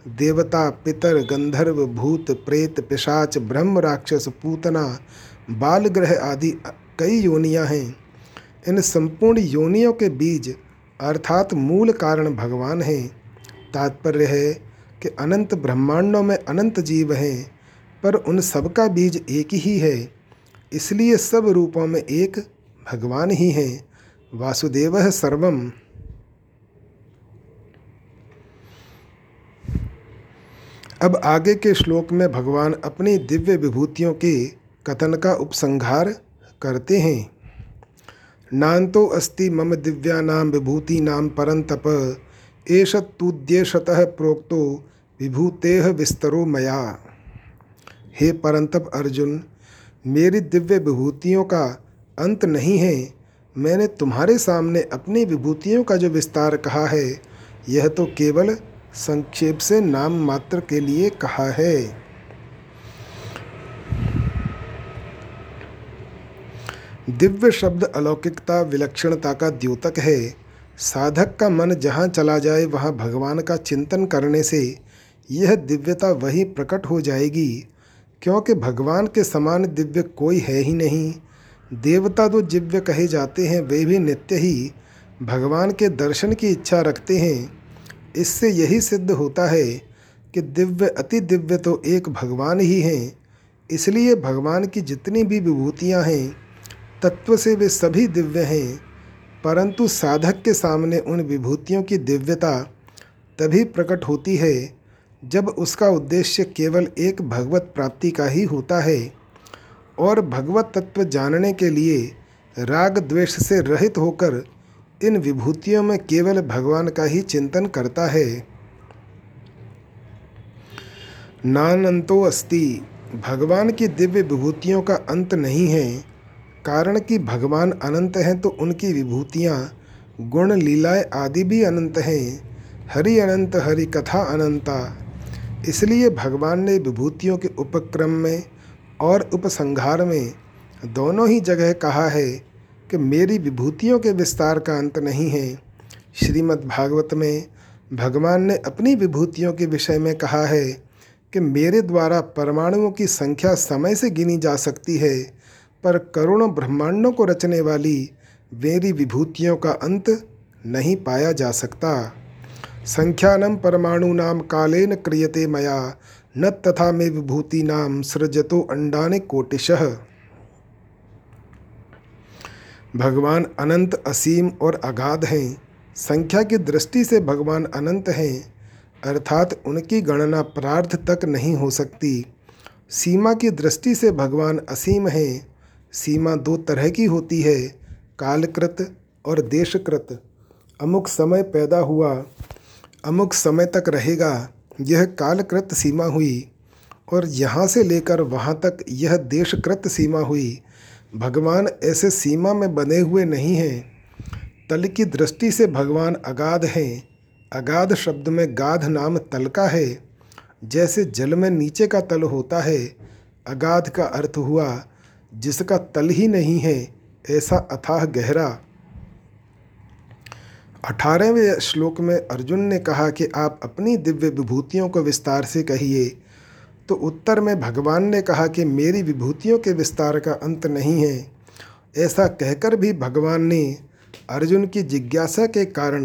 देवता, पितर, गंधर्व, भूत, प्रेत, पिशाच, ब्रह्म, राक्षस, पूतना बाल ग्रह आदि कई योनियाँ हैं। इन संपूर्ण योनियों के बीज अर्थात मूल कारण भगवान हैं। तात्पर्य है कि अनंत ब्रह्मांडों में अनंत जीव हैं, पर उन सबका बीज एक ही है। इसलिए सब रूपों में एक भगवान ही हैं। वासुदेव है सर्वम। अब आगे के श्लोक में भगवान अपनी दिव्य विभूतियों के कथन का उपसंहार करते हैं। नान्तो अस्ति मम दिव्यानाम विभूति नाम परंतप एष तुद्येशतः प्रोक्तो विभूतेह विस्तरो मया। हे परंतप अर्जुन, मेरी दिव्य विभूतियों का अंत नहीं है। मैंने तुम्हारे सामने अपनी विभूतियों का जो विस्तार कहा है, यह तो केवल संक्षेप से नाम मात्र के लिए कहा है। दिव्य शब्द अलौकिकता, विलक्षणता का द्योतक है। साधक का मन जहाँ चला जाए, वहाँ भगवान का चिंतन करने से यह दिव्यता वही प्रकट हो जाएगी। क्योंकि भगवान के समान दिव्य कोई है ही नहीं। देवता तो दिव्य कहे जाते हैं, वे भी नित्य ही भगवान के दर्शन की इच्छा रखते हैं। इससे यही सिद्ध होता है कि दिव्य, अति दिव्य तो एक भगवान ही हैं। इसलिए भगवान की जितनी भी विभूतियाँ हैं तत्व से वे सभी दिव्य हैं, परंतु साधक के सामने उन विभूतियों की दिव्यता तभी प्रकट होती है जब उसका उद्देश्य केवल एक भगवत प्राप्ति का ही होता है और भगवत तत्व जानने के लिए राग द्वेष से रहित होकर इन विभूतियों में केवल भगवान का ही चिंतन करता है। नानंतो अस्ति भगवान की दिव्य विभूतियों का अंत नहीं है। कारण कि भगवान अनंत हैं तो उनकी विभूतियाँ, गुण लीलाएँ आदि भी अनंत हैं। हरि अनंत, हरि कथा अनंता। इसलिए भगवान ने विभूतियों के उपक्रम में और उपसंहार में दोनों ही जगह कहा है कि मेरी विभूतियों के विस्तार का अंत नहीं है। श्रीमद् भागवत में भगवान ने अपनी विभूतियों के विषय में कहा है कि मेरे द्वारा परमाणुओं की संख्या समय से गिनी जा सकती है। पर करोड़ों ब्रह्मांडों को रचने वाली मेरी विभूतियों का अंत नहीं पाया जा सकता। संख्यानम परमाणूनाम कालेन क्रियते मया, न तथा मे विभूतीनाम सृजतो अंडाने कोटिशः। भगवान अनंत असीम और अगाध हैं। संख्या की दृष्टि से भगवान अनंत हैं, अर्थात उनकी गणना प्रार्थ तक नहीं हो सकती। सीमा की दृष्टि से भगवान असीम हैं सीमा दो तरह की होती है, कालकृत और देशकृत। अमुक समय पैदा हुआ, अमुक समय तक रहेगा, यह कालकृत सीमा हुई, और यहाँ से लेकर वहाँ तक यह देशकृत सीमा हुई। भगवान ऐसे सीमा में बने हुए नहीं हैं। तल की दृष्टि से भगवान अगाध हैं। अगाध शब्द में गाध नाम तल का है। जैसे जल में नीचे का तल होता है, अगाध का अर्थ हुआ जिसका तल ही नहीं है, ऐसा अथाह गहरा। अठारहवें श्लोक में अर्जुन ने कहा कि आप अपनी दिव्य विभूतियों को विस्तार से कहिए। तो उत्तर में भगवान ने कहा कि मेरी विभूतियों के विस्तार का अंत नहीं है। ऐसा कहकर भी भगवान ने अर्जुन की जिज्ञासा के कारण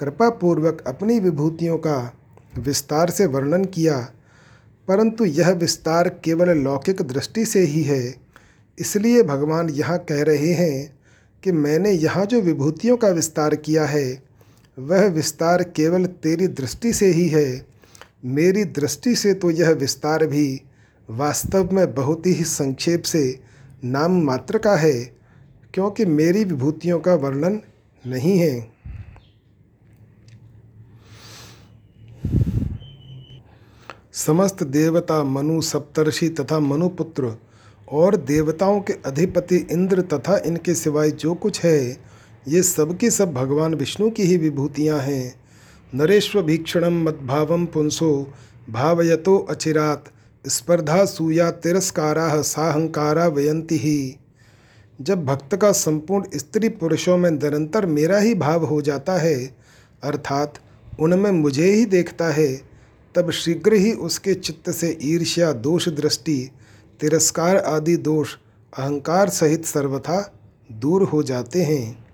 कृपापूर्वक अपनी विभूतियों का विस्तार से वर्णन किया। परंतु यह विस्तार केवल लौकिक दृष्टि से ही है। इसलिए भगवान यहाँ कह रहे हैं कि मैंने यहाँ जो विभूतियों का विस्तार किया है, वह विस्तार केवल तेरी दृष्टि से ही है। मेरी दृष्टि से तो यह विस्तार भी वास्तव में बहुत ही संक्षेप से नाम मात्र का है, क्योंकि मेरी विभूतियों का वर्णन नहीं है। समस्त देवता, मनु, सप्तर्षि तथा मनुपुत्र और देवताओं के अधिपति इंद्र तथा इनके सिवाय जो कुछ है, ये सब सब भगवान विष्णु की ही विभूतियाँ हैं। नरेश्व भीक्षणम मद्भावम पुंसो, भावयतो अचिरात, स्पर्धा सूया तिरस्कारा साहंकारा वयंती ही। जब भक्त का संपूर्ण स्त्री पुरुषों में निरंतर मेरा ही भाव हो जाता है, अर्थात उनमें मुझे ही देखता है, तब शीघ्र ही उसके चित्त से ईर्ष्या दोष दृष्टि तिरस्कार आदि दोष अहंकार सहित सर्वथा दूर हो जाते हैं।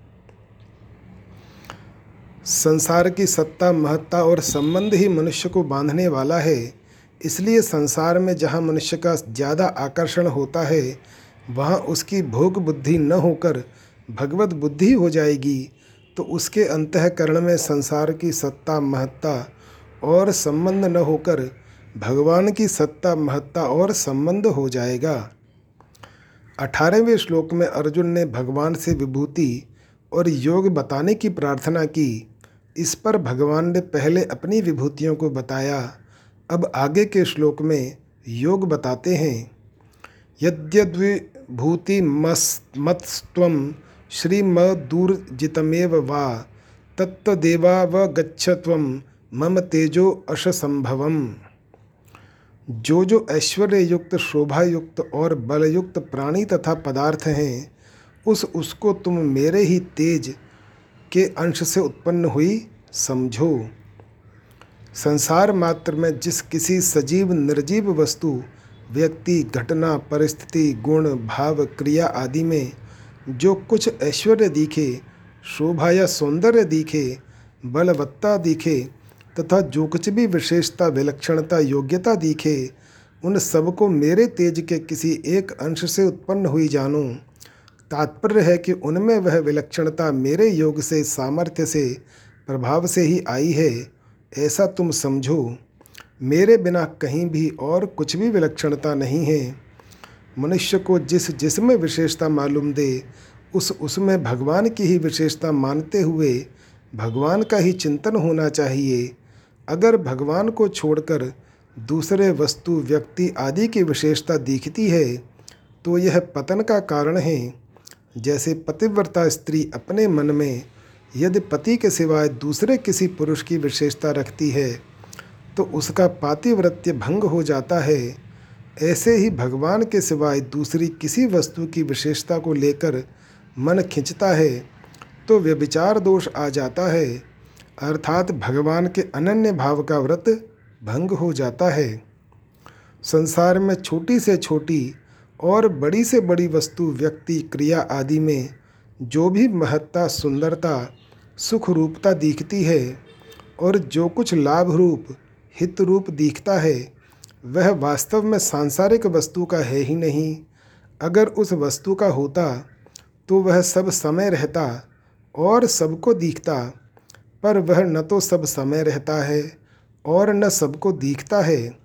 संसार की सत्ता, महत्ता और संबंध ही मनुष्य को बांधने वाला है। इसलिए संसार में जहाँ मनुष्य का ज़्यादा आकर्षण होता है, वहाँ उसकी भोग बुद्धि न होकर भगवत बुद्धि हो जाएगी। तो उसके अंतकरण में संसार की सत्ता, महत्ता और संबंध न होकर भगवान की सत्ता, महत्ता और संबंध हो जाएगा। अठारहवें श्लोक में अर्जुन ने भगवान से विभूति और योग बताने की प्रार्थना की। इस पर भगवान ने पहले अपनी विभूतियों को बताया। अब आगे के श्लोक में योग बताते हैं। यद्यद्विभूति मत्स्व श्रीमदूर्जितमेव वा तत्तदेवावगच्छ मम तेजो अशसंभवम जो जो ऐश्वर्य युक्त शोभा युक्त और बलयुक्त प्राणी तथा पदार्थ हैं, उस उसको तुम मेरे ही तेज के अंश से उत्पन्न हुई समझो। संसार मात्र में जिस किसी सजीव, निर्जीव वस्तु, व्यक्ति, घटना, परिस्थिति, गुण, भाव, क्रिया आदि में जो कुछ ऐश्वर्य दिखे, शोभा या सौंदर्य दिखे, बलवत्ता दिखे तथा जो कुछ भी विशेषता, विलक्षणता, योग्यता दिखे, उन सबको मेरे तेज के किसी एक अंश से उत्पन्न हुई जानो। तात्पर्य है कि उनमें वह विलक्षणता मेरे योग से, सामर्थ्य से, प्रभाव से ही आई है, ऐसा तुम समझो। मेरे बिना कहीं भी और कुछ भी विलक्षणता नहीं है। मनुष्य को जिस जिसमें विशेषता मालूम दे, उस उसमें भगवान की ही विशेषता मानते हुए, भगवान का ही चिंतन होना चाहिए। अगर भगवान को छोड़कर दूसरे वस्तु, व्यक्ति आदि की विशेषता दिखती है तो यह पतन का कारण है। जैसे पतिव्रता स्त्री अपने मन में यदि पति के सिवाय दूसरे किसी पुरुष की विशेषता रखती है तो उसका पातिव्रत्य भंग हो जाता है। ऐसे ही भगवान के सिवाय दूसरी किसी वस्तु की विशेषता को लेकर मन खिंचता है तो व्यभिचार दोष आ जाता है। अर्थात भगवान के अनन्य भाव का व्रत भंग हो जाता है। संसार में छोटी से छोटी और बड़ी से बड़ी वस्तु, व्यक्ति, क्रिया आदि में जो भी महत्ता, सुंदरता सुख रूपता दिखती है और जो कुछ लाभ रूप हित रूप दिखता है, वह वास्तव में सांसारिक वस्तु का है ही नहीं। अगर उस वस्तु का होता तो वह सब समय रहता और सबको दिखता। पर वह न तो सब समय रहता है और न सबको दिखता है।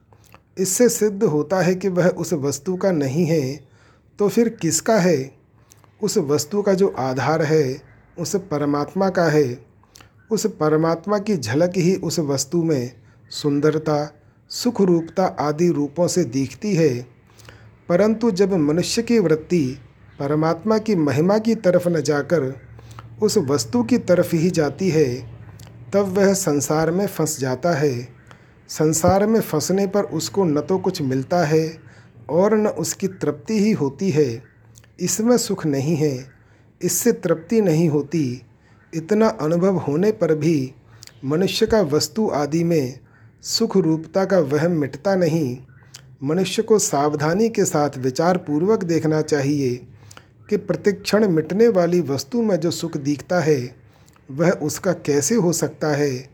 इससे सिद्ध होता है कि वह उस वस्तु का नहीं है तो फिर किसका है? उस वस्तु का जो आधार है, उस परमात्मा का है। उस परमात्मा की झलक ही उस वस्तु में सुंदरता सुख रूपता आदि रूपों से दिखती है। परंतु जब मनुष्य की वृत्ति परमात्मा की महिमा की तरफ़ न जाकर उस वस्तु की तरफ़ ही जाती है तब वह संसार में फंस जाता है। संसार में फंसने पर उसको न तो कुछ मिलता है और न उसकी तृप्ति ही होती है। इसमें सुख नहीं है। इससे तृप्ति नहीं होती। इतना अनुभव होने पर भी मनुष्य का वस्तु आदि में सुख रूपता का वहम मिटता नहीं। मनुष्य को सावधानी के साथ विचार पूर्वक देखना चाहिए कि प्रतिक्षण मिटने वाली वस्तु में जो सुख दिखता है वह उसका कैसे हो सकता है?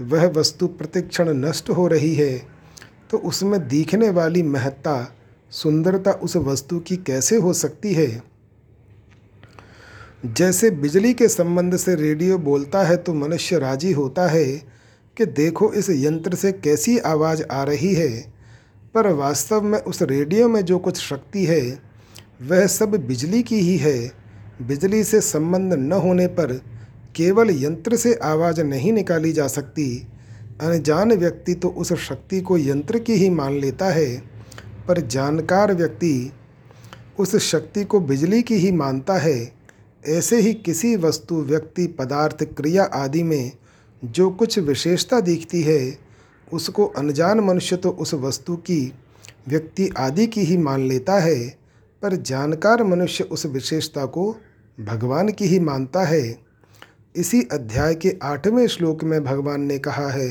वह वस्तु प्रतिक्षण नष्ट हो रही है। तो उसमें दिखने वाली महत्ता, सुंदरता उस वस्तु की कैसे हो सकती है? जैसे बिजली के संबंध से रेडियो बोलता है तो मनुष्य राज़ी होता है कि देखो इस यंत्र से कैसी आवाज़ आ रही है। पर वास्तव में उस रेडियो में जो कुछ शक्ति है, वह सब बिजली की ही है। बिजली से संबंध न होने पर केवल यंत्र से आवाज़ नहीं निकाली जा सकती। अनजान व्यक्ति तो उस शक्ति को यंत्र की ही मान लेता है, पर जानकार व्यक्ति उस शक्ति को बिजली की ही मानता है। ऐसे ही किसी वस्तु, व्यक्ति, पदार्थ, क्रिया आदि में जो कुछ विशेषता दिखती है, उसको अनजान मनुष्य तो उस वस्तु की, व्यक्ति आदि की ही मान लेता है, पर जानकार मनुष्य उस विशेषता को भगवान की ही मानता है। इसी अध्याय के आठवें श्लोक में भगवान ने कहा है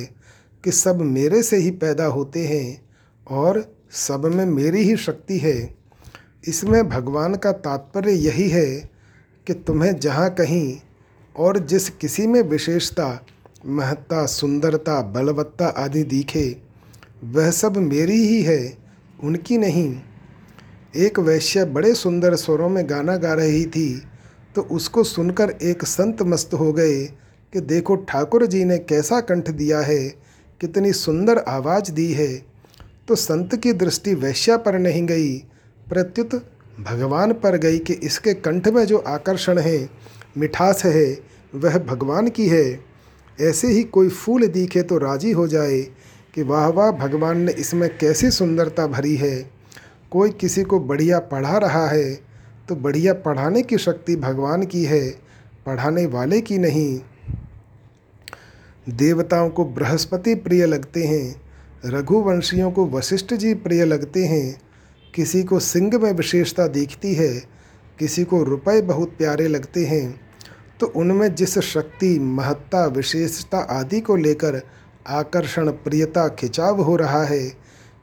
कि सब मेरे से ही पैदा होते हैं और सब में मेरी ही शक्ति है। इसमें भगवान का तात्पर्य यही है कि तुम्हें जहाँ कहीं और जिस किसी में विशेषता, महत्ता, सुंदरता, बलवत्ता आदि दिखे, वह सब मेरी ही है, उनकी नहीं। एक वैश्य बड़े सुंदर स्वरों में गाना गा रही थी तो उसको सुनकर एक संत मस्त हो गए कि देखो ठाकुर जी ने कैसा कंठ दिया है, कितनी सुंदर आवाज़ दी है। तो संत की दृष्टि वैश्या पर नहीं गई, प्रत्युत भगवान पर गई कि इसके कंठ में जो आकर्षण है, मिठास है, वह भगवान की है। ऐसे ही कोई फूल दिखे तो राज़ी हो जाए कि वाह वाह भगवान ने इसमें कैसी सुंदरता भरी है। कोई किसी को बढ़िया पढ़ा रहा है तो बढ़िया पढ़ाने की शक्ति भगवान की है, पढ़ाने वाले की नहीं। देवताओं को बृहस्पति प्रिय लगते हैं, रघुवंशियों को वशिष्ठ जी प्रिय लगते हैं। किसी को सिंह में विशेषता दिखती है, किसी को रुपए बहुत प्यारे लगते हैं। तो उनमें जिस शक्ति, महत्ता, विशेषता आदि को लेकर आकर्षण, प्रियता, खिंचाव हो रहा है,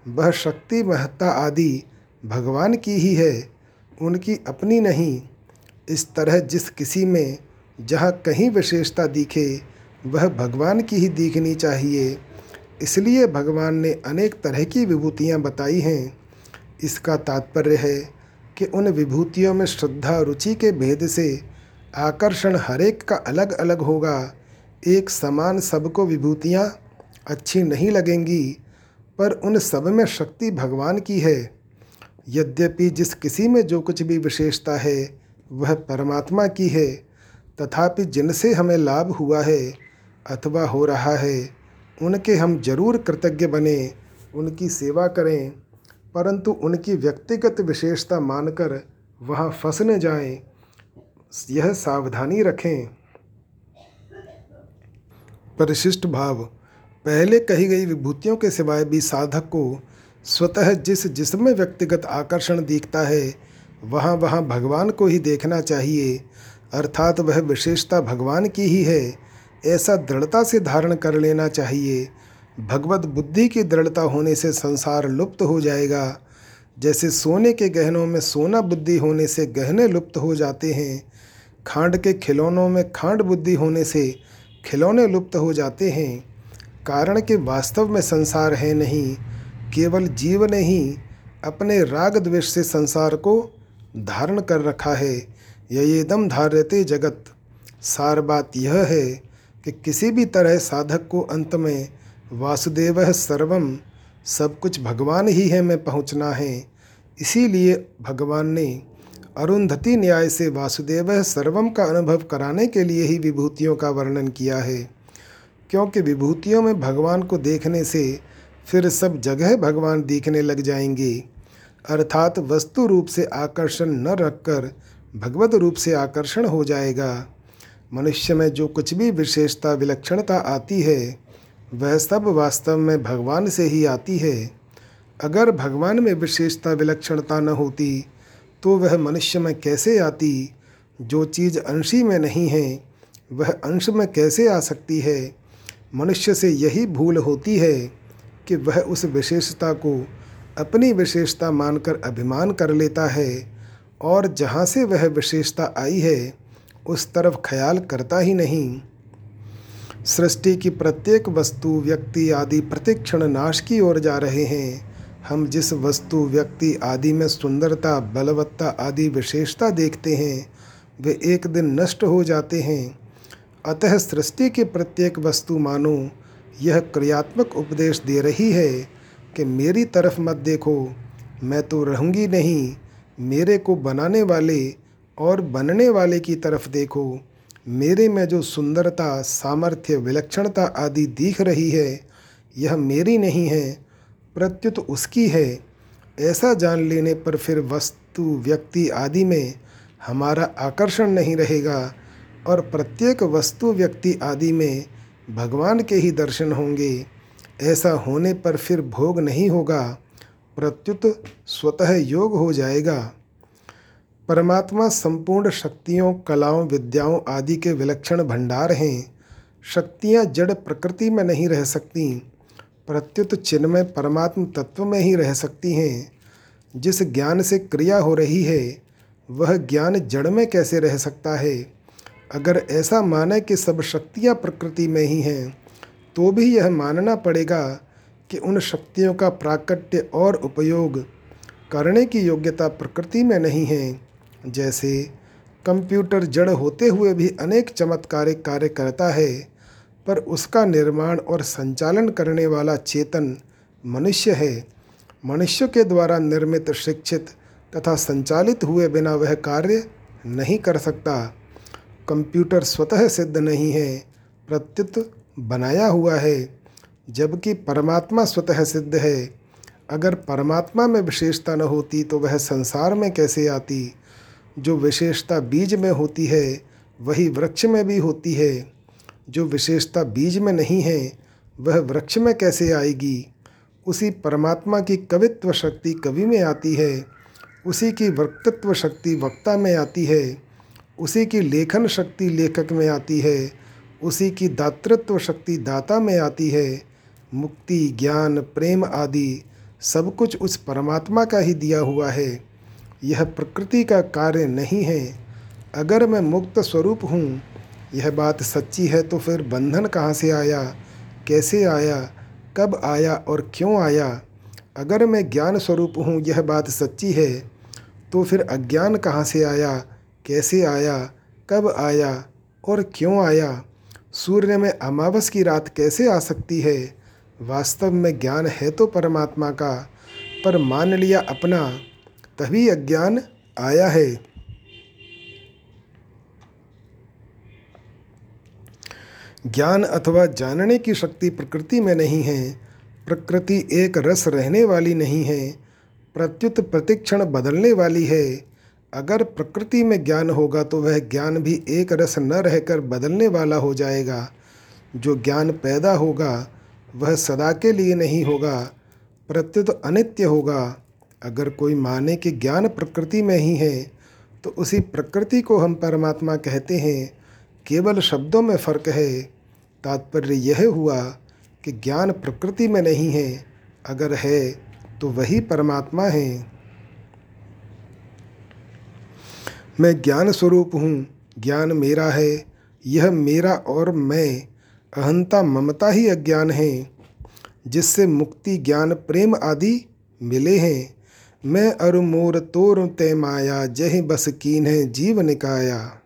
वह शक्ति, महत्ता आदि भगवान की ही है। उनकी अपनी नहीं, इस तरह जिस किसी में जहाँ कहीं विशेषता दिखे, वह भगवान की ही दिखनी चाहिए। इसलिए भगवान ने अनेक तरह की विभूतियाँ बताई हैं। इसका तात्पर्य है कि उन विभूतियों में श्रद्धा रुचि के भेद से आकर्षण हरेक का अलग अलग होगा। एक समान सबको विभूतियाँ अच्छी नहीं लगेंगी, पर उन सब में शक्ति भगवान की है। यद्यपि जिस किसी में जो कुछ भी विशेषता है, वह परमात्मा की है। तथापि जिनसे हमें लाभ हुआ है, अथवा हो रहा है, उनके हम ज़रूर कृतज्ञ बने, उनकी सेवा करें। परंतु उनकी व्यक्तिगत विशेषता मानकर वहाँ फंसने जाएँ, यह सावधानी रखें। परिशिष्ट भाव। पहले कही गई विभूतियों के सिवाय भी साधक को स्वतः जिस जिसमें व्यक्तिगत आकर्षण दिखता है, वहाँ वहाँ भगवान को ही देखना चाहिए। अर्थात वह विशेषता भगवान की ही है, ऐसा दृढ़ता से धारण कर लेना चाहिए। भगवत बुद्धि की दृढ़ता होने से संसार लुप्त हो जाएगा। जैसे सोने के गहनों में सोना बुद्धि होने से गहने लुप्त हो जाते हैं, खांड के खिलौनों में खांड बुद्धि होने से खिलौने लुप्त हो जाते हैं। कारण कि वास्तव में संसार है नहीं केवल जीव ने ही अपने राग द्वेष से संसार को धारण कर रखा है। यदम धार्यते जगत। सार बात यह है कि किसी भी तरह साधक को अंत में वासुदेव सर्वम सब कुछ भगवान ही है में पहुँचना है। इसीलिए भगवान ने अरुंधति न्याय से वासुदेव सर्वम का अनुभव कराने के लिए ही विभूतियों का वर्णन किया है। क्योंकि विभूतियों में भगवान को देखने से फिर सब जगह भगवान दिखने लग जाएँगे। अर्थात वस्तु रूप से आकर्षण न रखकर भगवत रूप से आकर्षण हो जाएगा। मनुष्य में जो कुछ भी विशेषता, विलक्षणता आती है, वह सब वास्तव में भगवान से ही आती है। अगर भगवान में विशेषता, विलक्षणता न होती तो वह मनुष्य में कैसे आती? जो चीज़ अंशी में नहीं है, वह अंश में कैसे आ सकती है? मनुष्य से यही भूल होती है। कि वह उस विशेषता को अपनी विशेषता मानकर अभिमान कर लेता है और जहाँ से वह विशेषता आई है, उस तरफ़ ख्याल करता ही नहीं। सृष्टि की प्रत्येक वस्तु, व्यक्ति आदि प्रतिक्षण नाश की ओर जा रहे हैं। हम जिस वस्तु, व्यक्ति आदि में सुंदरता, बलवत्ता आदि विशेषता देखते हैं, वे एक दिन नष्ट हो जाते हैं। अतः सृष्टि की प्रत्येक वस्तु मानो यह क्रियात्मक उपदेश दे रही है कि मेरी तरफ़ मत देखो, मैं तो रहूँगी नहीं, मेरे को बनाने वाले और बनने वाले की तरफ़ देखो। मेरे में जो सुंदरता, सामर्थ्य, विलक्षणता आदि दिख रही है, यह मेरी नहीं है, प्रत्युत उसकी है। ऐसा जान लेने पर फिर वस्तु, व्यक्ति आदि में हमारा आकर्षण नहीं रहेगा और प्रत्येक वस्तु, व्यक्ति आदि में भगवान के ही दर्शन होंगे। ऐसा होने पर फिर भोग नहीं होगा। प्रत्युत स्वतः योग हो जाएगा। परमात्मा संपूर्ण शक्तियों, कलाओं, विद्याओं आदि के विलक्षण भंडार हैं। शक्तियाँ जड़ प्रकृति में नहीं रह सकती। प्रत्युत चिन्मय परमात्म तत्व में ही रह सकती हैं। जिस ज्ञान से क्रिया हो रही है, वह ज्ञान जड़ में कैसे रह सकता है? अगर ऐसा माने कि सब शक्तियाँ प्रकृति में ही हैं तो भी यह मानना पड़ेगा कि उन शक्तियों का प्राकट्य और उपयोग करने की योग्यता प्रकृति में नहीं है। जैसे कंप्यूटर जड़ होते हुए भी अनेक चमत्कारिक कार्य करता है, पर उसका निर्माण और संचालन करने वाला चेतन मनुष्य है। मनुष्य के द्वारा निर्मित, शिक्षित तथा संचालित हुए बिना वह कार्य नहीं कर सकता। कंप्यूटर स्वतः सिद्ध नहीं है, प्रत्युत बनाया हुआ है, जबकि परमात्मा स्वतः सिद्ध है। अगर परमात्मा में विशेषता न होती तो वह संसार में कैसे आती? जो विशेषता बीज में होती है, वही वृक्ष में भी होती है। जो विशेषता बीज में नहीं है, वह वृक्ष में कैसे आएगी? उसी परमात्मा की कवित्व शक्ति कवि में आती है, उसी की वक्तत्व शक्ति वक्ता में आती है। उसी की लेखन शक्ति लेखक में आती है, उसी की दातृत्व शक्ति दाता में आती है, मुक्ति, ज्ञान, प्रेम आदि सब कुछ उस परमात्मा का ही दिया हुआ है। यह प्रकृति का कार्य नहीं है। अगर मैं मुक्त स्वरूप हूँ, यह बात सच्ची है तो फिर बंधन कहाँ से आया, कैसे आया, कब आया और क्यों आया? अगर मैं ज्ञान स्वरूप हूँ, यह बात सच्ची है तो फिर अज्ञान कहाँ से आया? कैसे आया, कब आया और क्यों आया, सूर्य में अमावस की रात कैसे आ सकती है? वास्तव में ज्ञान है तो परमात्मा का, पर मान लिया अपना, तभी अज्ञान आया है। ज्ञान अथवा जानने की शक्ति प्रकृति में नहीं है, प्रकृति एक रस रहने वाली नहीं है, प्रत्युत प्रतिक्षण बदलने वाली है। अगर प्रकृति में ज्ञान होगा तो वह ज्ञान भी एक रस न रहकर बदलने वाला हो जाएगा। जो ज्ञान पैदा होगा, वह सदा के लिए नहीं होगा, प्रत्युत तो अनित्य होगा। अगर कोई माने कि ज्ञान प्रकृति में ही है तो उसी प्रकृति को हम परमात्मा कहते हैं। केवल शब्दों में फ़र्क है। तात्पर्य यह हुआ कि ज्ञान प्रकृति में नहीं है। अगर है तो वही परमात्मा है। मैं ज्ञान स्वरूप हूँ, ज्ञान मेरा है, यह मेरा और मैं, अहंता ममता ही अज्ञान है। जिससे मुक्ति, ज्ञान, प्रेम आदि मिले हैं। मैं अरु मोर तोर ते माया, जही बस कीन है जीव निकाया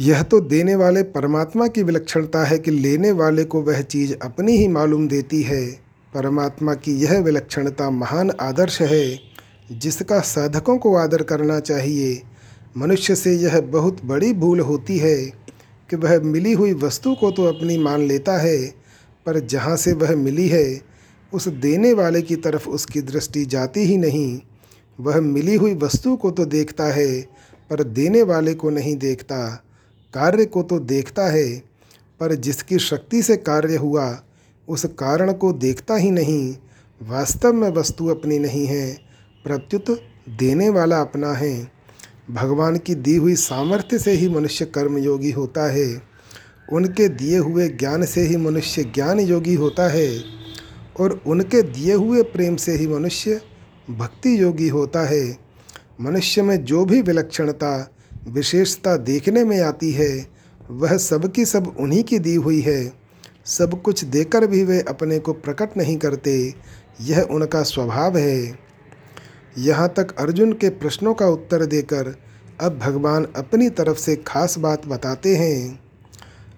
यह तो देने वाले परमात्मा की विलक्षणता है कि लेने वाले को वह चीज़ अपनी ही मालूम देती है। परमात्मा की यह विलक्षणता महान आदर्श है, जिसका साधकों को आदर करना चाहिए। मनुष्य से यह बहुत बड़ी भूल होती है कि वह मिली हुई वस्तु को तो अपनी मान लेता है, पर जहाँ से वह मिली है, उस देने वाले की तरफ़ उसकी दृष्टि जाती ही नहीं। वह मिली हुई वस्तु को तो देखता है, पर देने वाले को नहीं देखता। कार्य को तो देखता है, पर जिसकी शक्ति से कार्य हुआ उस कारण को देखता ही नहीं, वास्तव में वस्तु अपनी नहीं है, प्रत्युत देने वाला अपना है। भगवान की दी हुई सामर्थ्य से ही मनुष्य कर्मयोगी होता है। उनके दिए हुए ज्ञान से ही मनुष्य ज्ञान योगी होता है और उनके दिए हुए प्रेम से ही मनुष्य भक्ति योगी होता है। मनुष्य में जो भी विलक्षणता, विशेषता देखने में आती है, वह सब की सब उन्हीं की दी हुई है। सब कुछ देकर भी वे अपने को प्रकट नहीं करते, यह उनका स्वभाव है। यहाँ तक अर्जुन के प्रश्नों का उत्तर देकर अब भगवान अपनी तरफ़ से खास बात बताते हैं।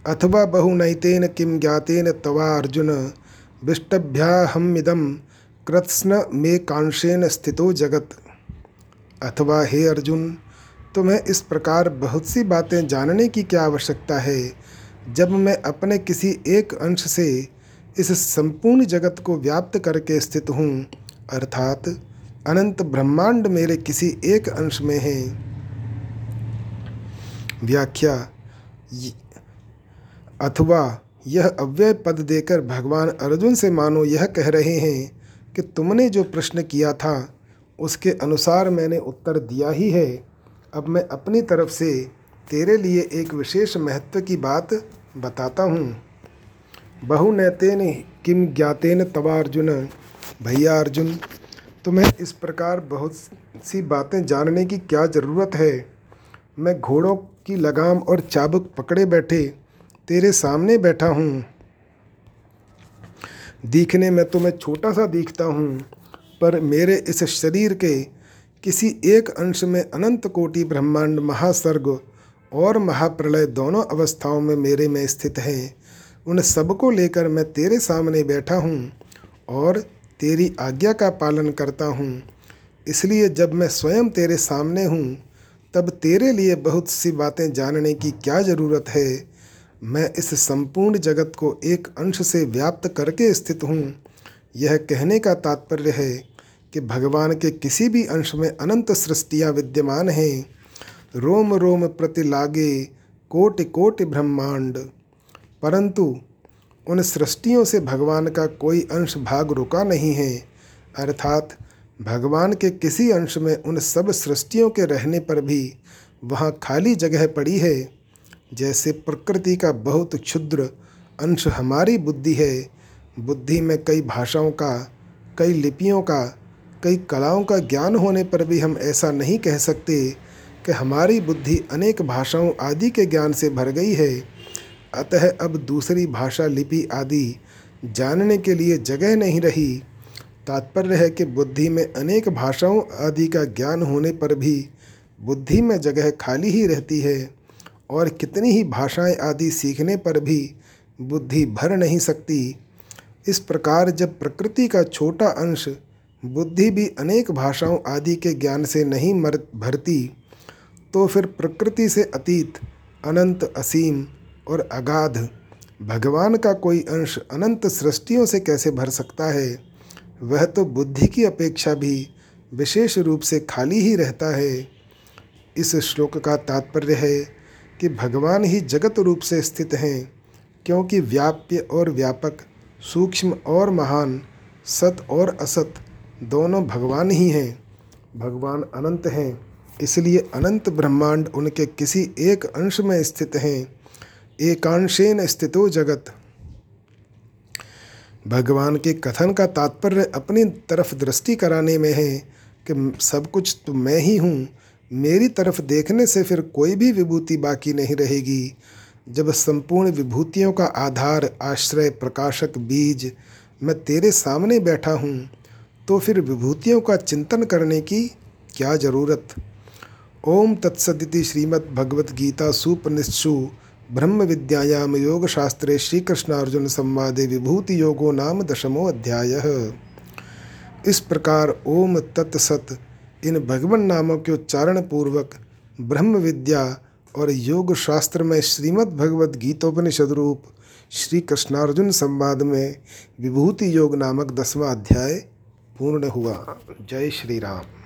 अथवा बहुनैतेन किम ज्ञातेन तवा अर्जुन विष्टभ्याहमिदम कृत्स्न में कांशेन स्थितो जगत। अथवा हे अर्जुन, तुम्हें इस प्रकार बहुत सी बातें जानने की क्या आवश्यकता है? जब मैं अपने किसी एक अंश से इस संपूर्ण जगत को व्याप्त करके स्थित हूँ, अर्थात अनंत ब्रह्मांड मेरे किसी एक अंश में है। व्याख्या अथवा यह अव्यय पद देकर भगवान अर्जुन से मानो यह कह रहे हैं कि तुमने जो प्रश्न किया था, उसके अनुसार मैंने उत्तर दिया ही है। अब मैं अपनी तरफ़ से तेरे लिए एक विशेष महत्व की बात बताता हूँ। बहु नैतेन किम ज्ञातेन तवा अर्जुन, भैया अर्जुन, तुम्हें इस प्रकार बहुत सी बातें जानने की क्या ज़रूरत है? मैं घोड़ों की लगाम और चाबुक पकड़े बैठे तेरे सामने बैठा हूँ। दिखने में तो मैं छोटा सा दिखता हूँ, पर मेरे इस शरीर के किसी एक अंश में अनंत कोटि ब्रह्मांड महासर्ग और महाप्रलय दोनों अवस्थाओं में मेरे में स्थित हैं। उन सबको लेकर मैं तेरे सामने बैठा हूँ और तेरी आज्ञा का पालन करता हूँ। इसलिए जब मैं स्वयं तेरे सामने हूँ, तब तेरे लिए बहुत सी बातें जानने की क्या ज़रूरत है? मैं इस संपूर्ण जगत को एक अंश से व्याप्त करके स्थित हूँ। यह कहने का तात्पर्य है कि भगवान के किसी भी अंश में अनंत सृष्टियाँ विद्यमान हैं। रोम रोम प्रति लागे कोटि कोटि ब्रह्मांड। परंतु उन सृष्टियों से भगवान का कोई अंश भाग रुका नहीं है। अर्थात भगवान के किसी अंश में उन सब सृष्टियों के रहने पर भी वहाँ खाली जगह पड़ी है। जैसे प्रकृति का बहुत क्षुद्र अंश हमारी बुद्धि है। बुद्धि में कई भाषाओं का, कई लिपियों का, कई कलाओं का ज्ञान होने पर भी हम ऐसा नहीं कह सकते कि हमारी बुद्धि अनेक भाषाओं आदि के ज्ञान से भर गई है। अतः अब दूसरी भाषा लिपि आदि जानने के लिए जगह नहीं रही। तात्पर्य है कि बुद्धि में अनेक भाषाओं आदि का ज्ञान होने पर भी बुद्धि में जगह खाली ही रहती है और कितनी ही भाषाएँ आदि सीखने पर भी बुद्धि भर नहीं सकती। इस प्रकार जब प्रकृति का छोटा अंश बुद्धि भी अनेक भाषाओं आदि के ज्ञान से नहीं मर, भरती तो फिर प्रकृति से अतीत, अनंत असीम और अगाध, भगवान का कोई अंश अनंत सृष्टियों से कैसे भर सकता है? वह तो बुद्धि की अपेक्षा भी विशेष रूप से खाली ही रहता है। इस श्लोक का तात्पर्य है कि भगवान ही जगत रूप से स्थित हैं, क्योंकि व्याप्य और व्यापक, सूक्ष्म और महान, सत और असत दोनों भगवान ही हैं। भगवान अनंत हैं। इसलिए अनंत ब्रह्मांड उनके किसी एक अंश में स्थित हैं। एकांशेन स्थितो जगत। भगवान के कथन का तात्पर्य अपनी तरफ़ दृष्टि कराने में है कि सब कुछ तो मैं ही हूँ। मेरी तरफ़ देखने से फिर कोई भी विभूति बाकी नहीं रहेगी। जब संपूर्ण विभूतियों का आधार, आश्रय, प्रकाशक, बीज मैं तेरे सामने बैठा हूँ तो फिर विभूतियों का चिंतन करने की क्या ज़रूरत? ओम तत्सदिति श्रीमद् भगवत गीता सुपनिषु ब्रह्म विद्यायाम योग शास्त्रे श्री कृष्णार्जुन संवादे विभूति योगो नाम दशमो अध्याय। इस प्रकार ओम तत्सत इन भगवान नामों के उच्चारण पूर्वक ब्रह्म विद्या और योग शास्त्र में श्रीमद् भगवद गीतोपनिषद रूप श्री कृष्णार्जुन संवाद में विभूति योग नामक दसवां अध्याय पूर्ण हुआ। जय श्री राम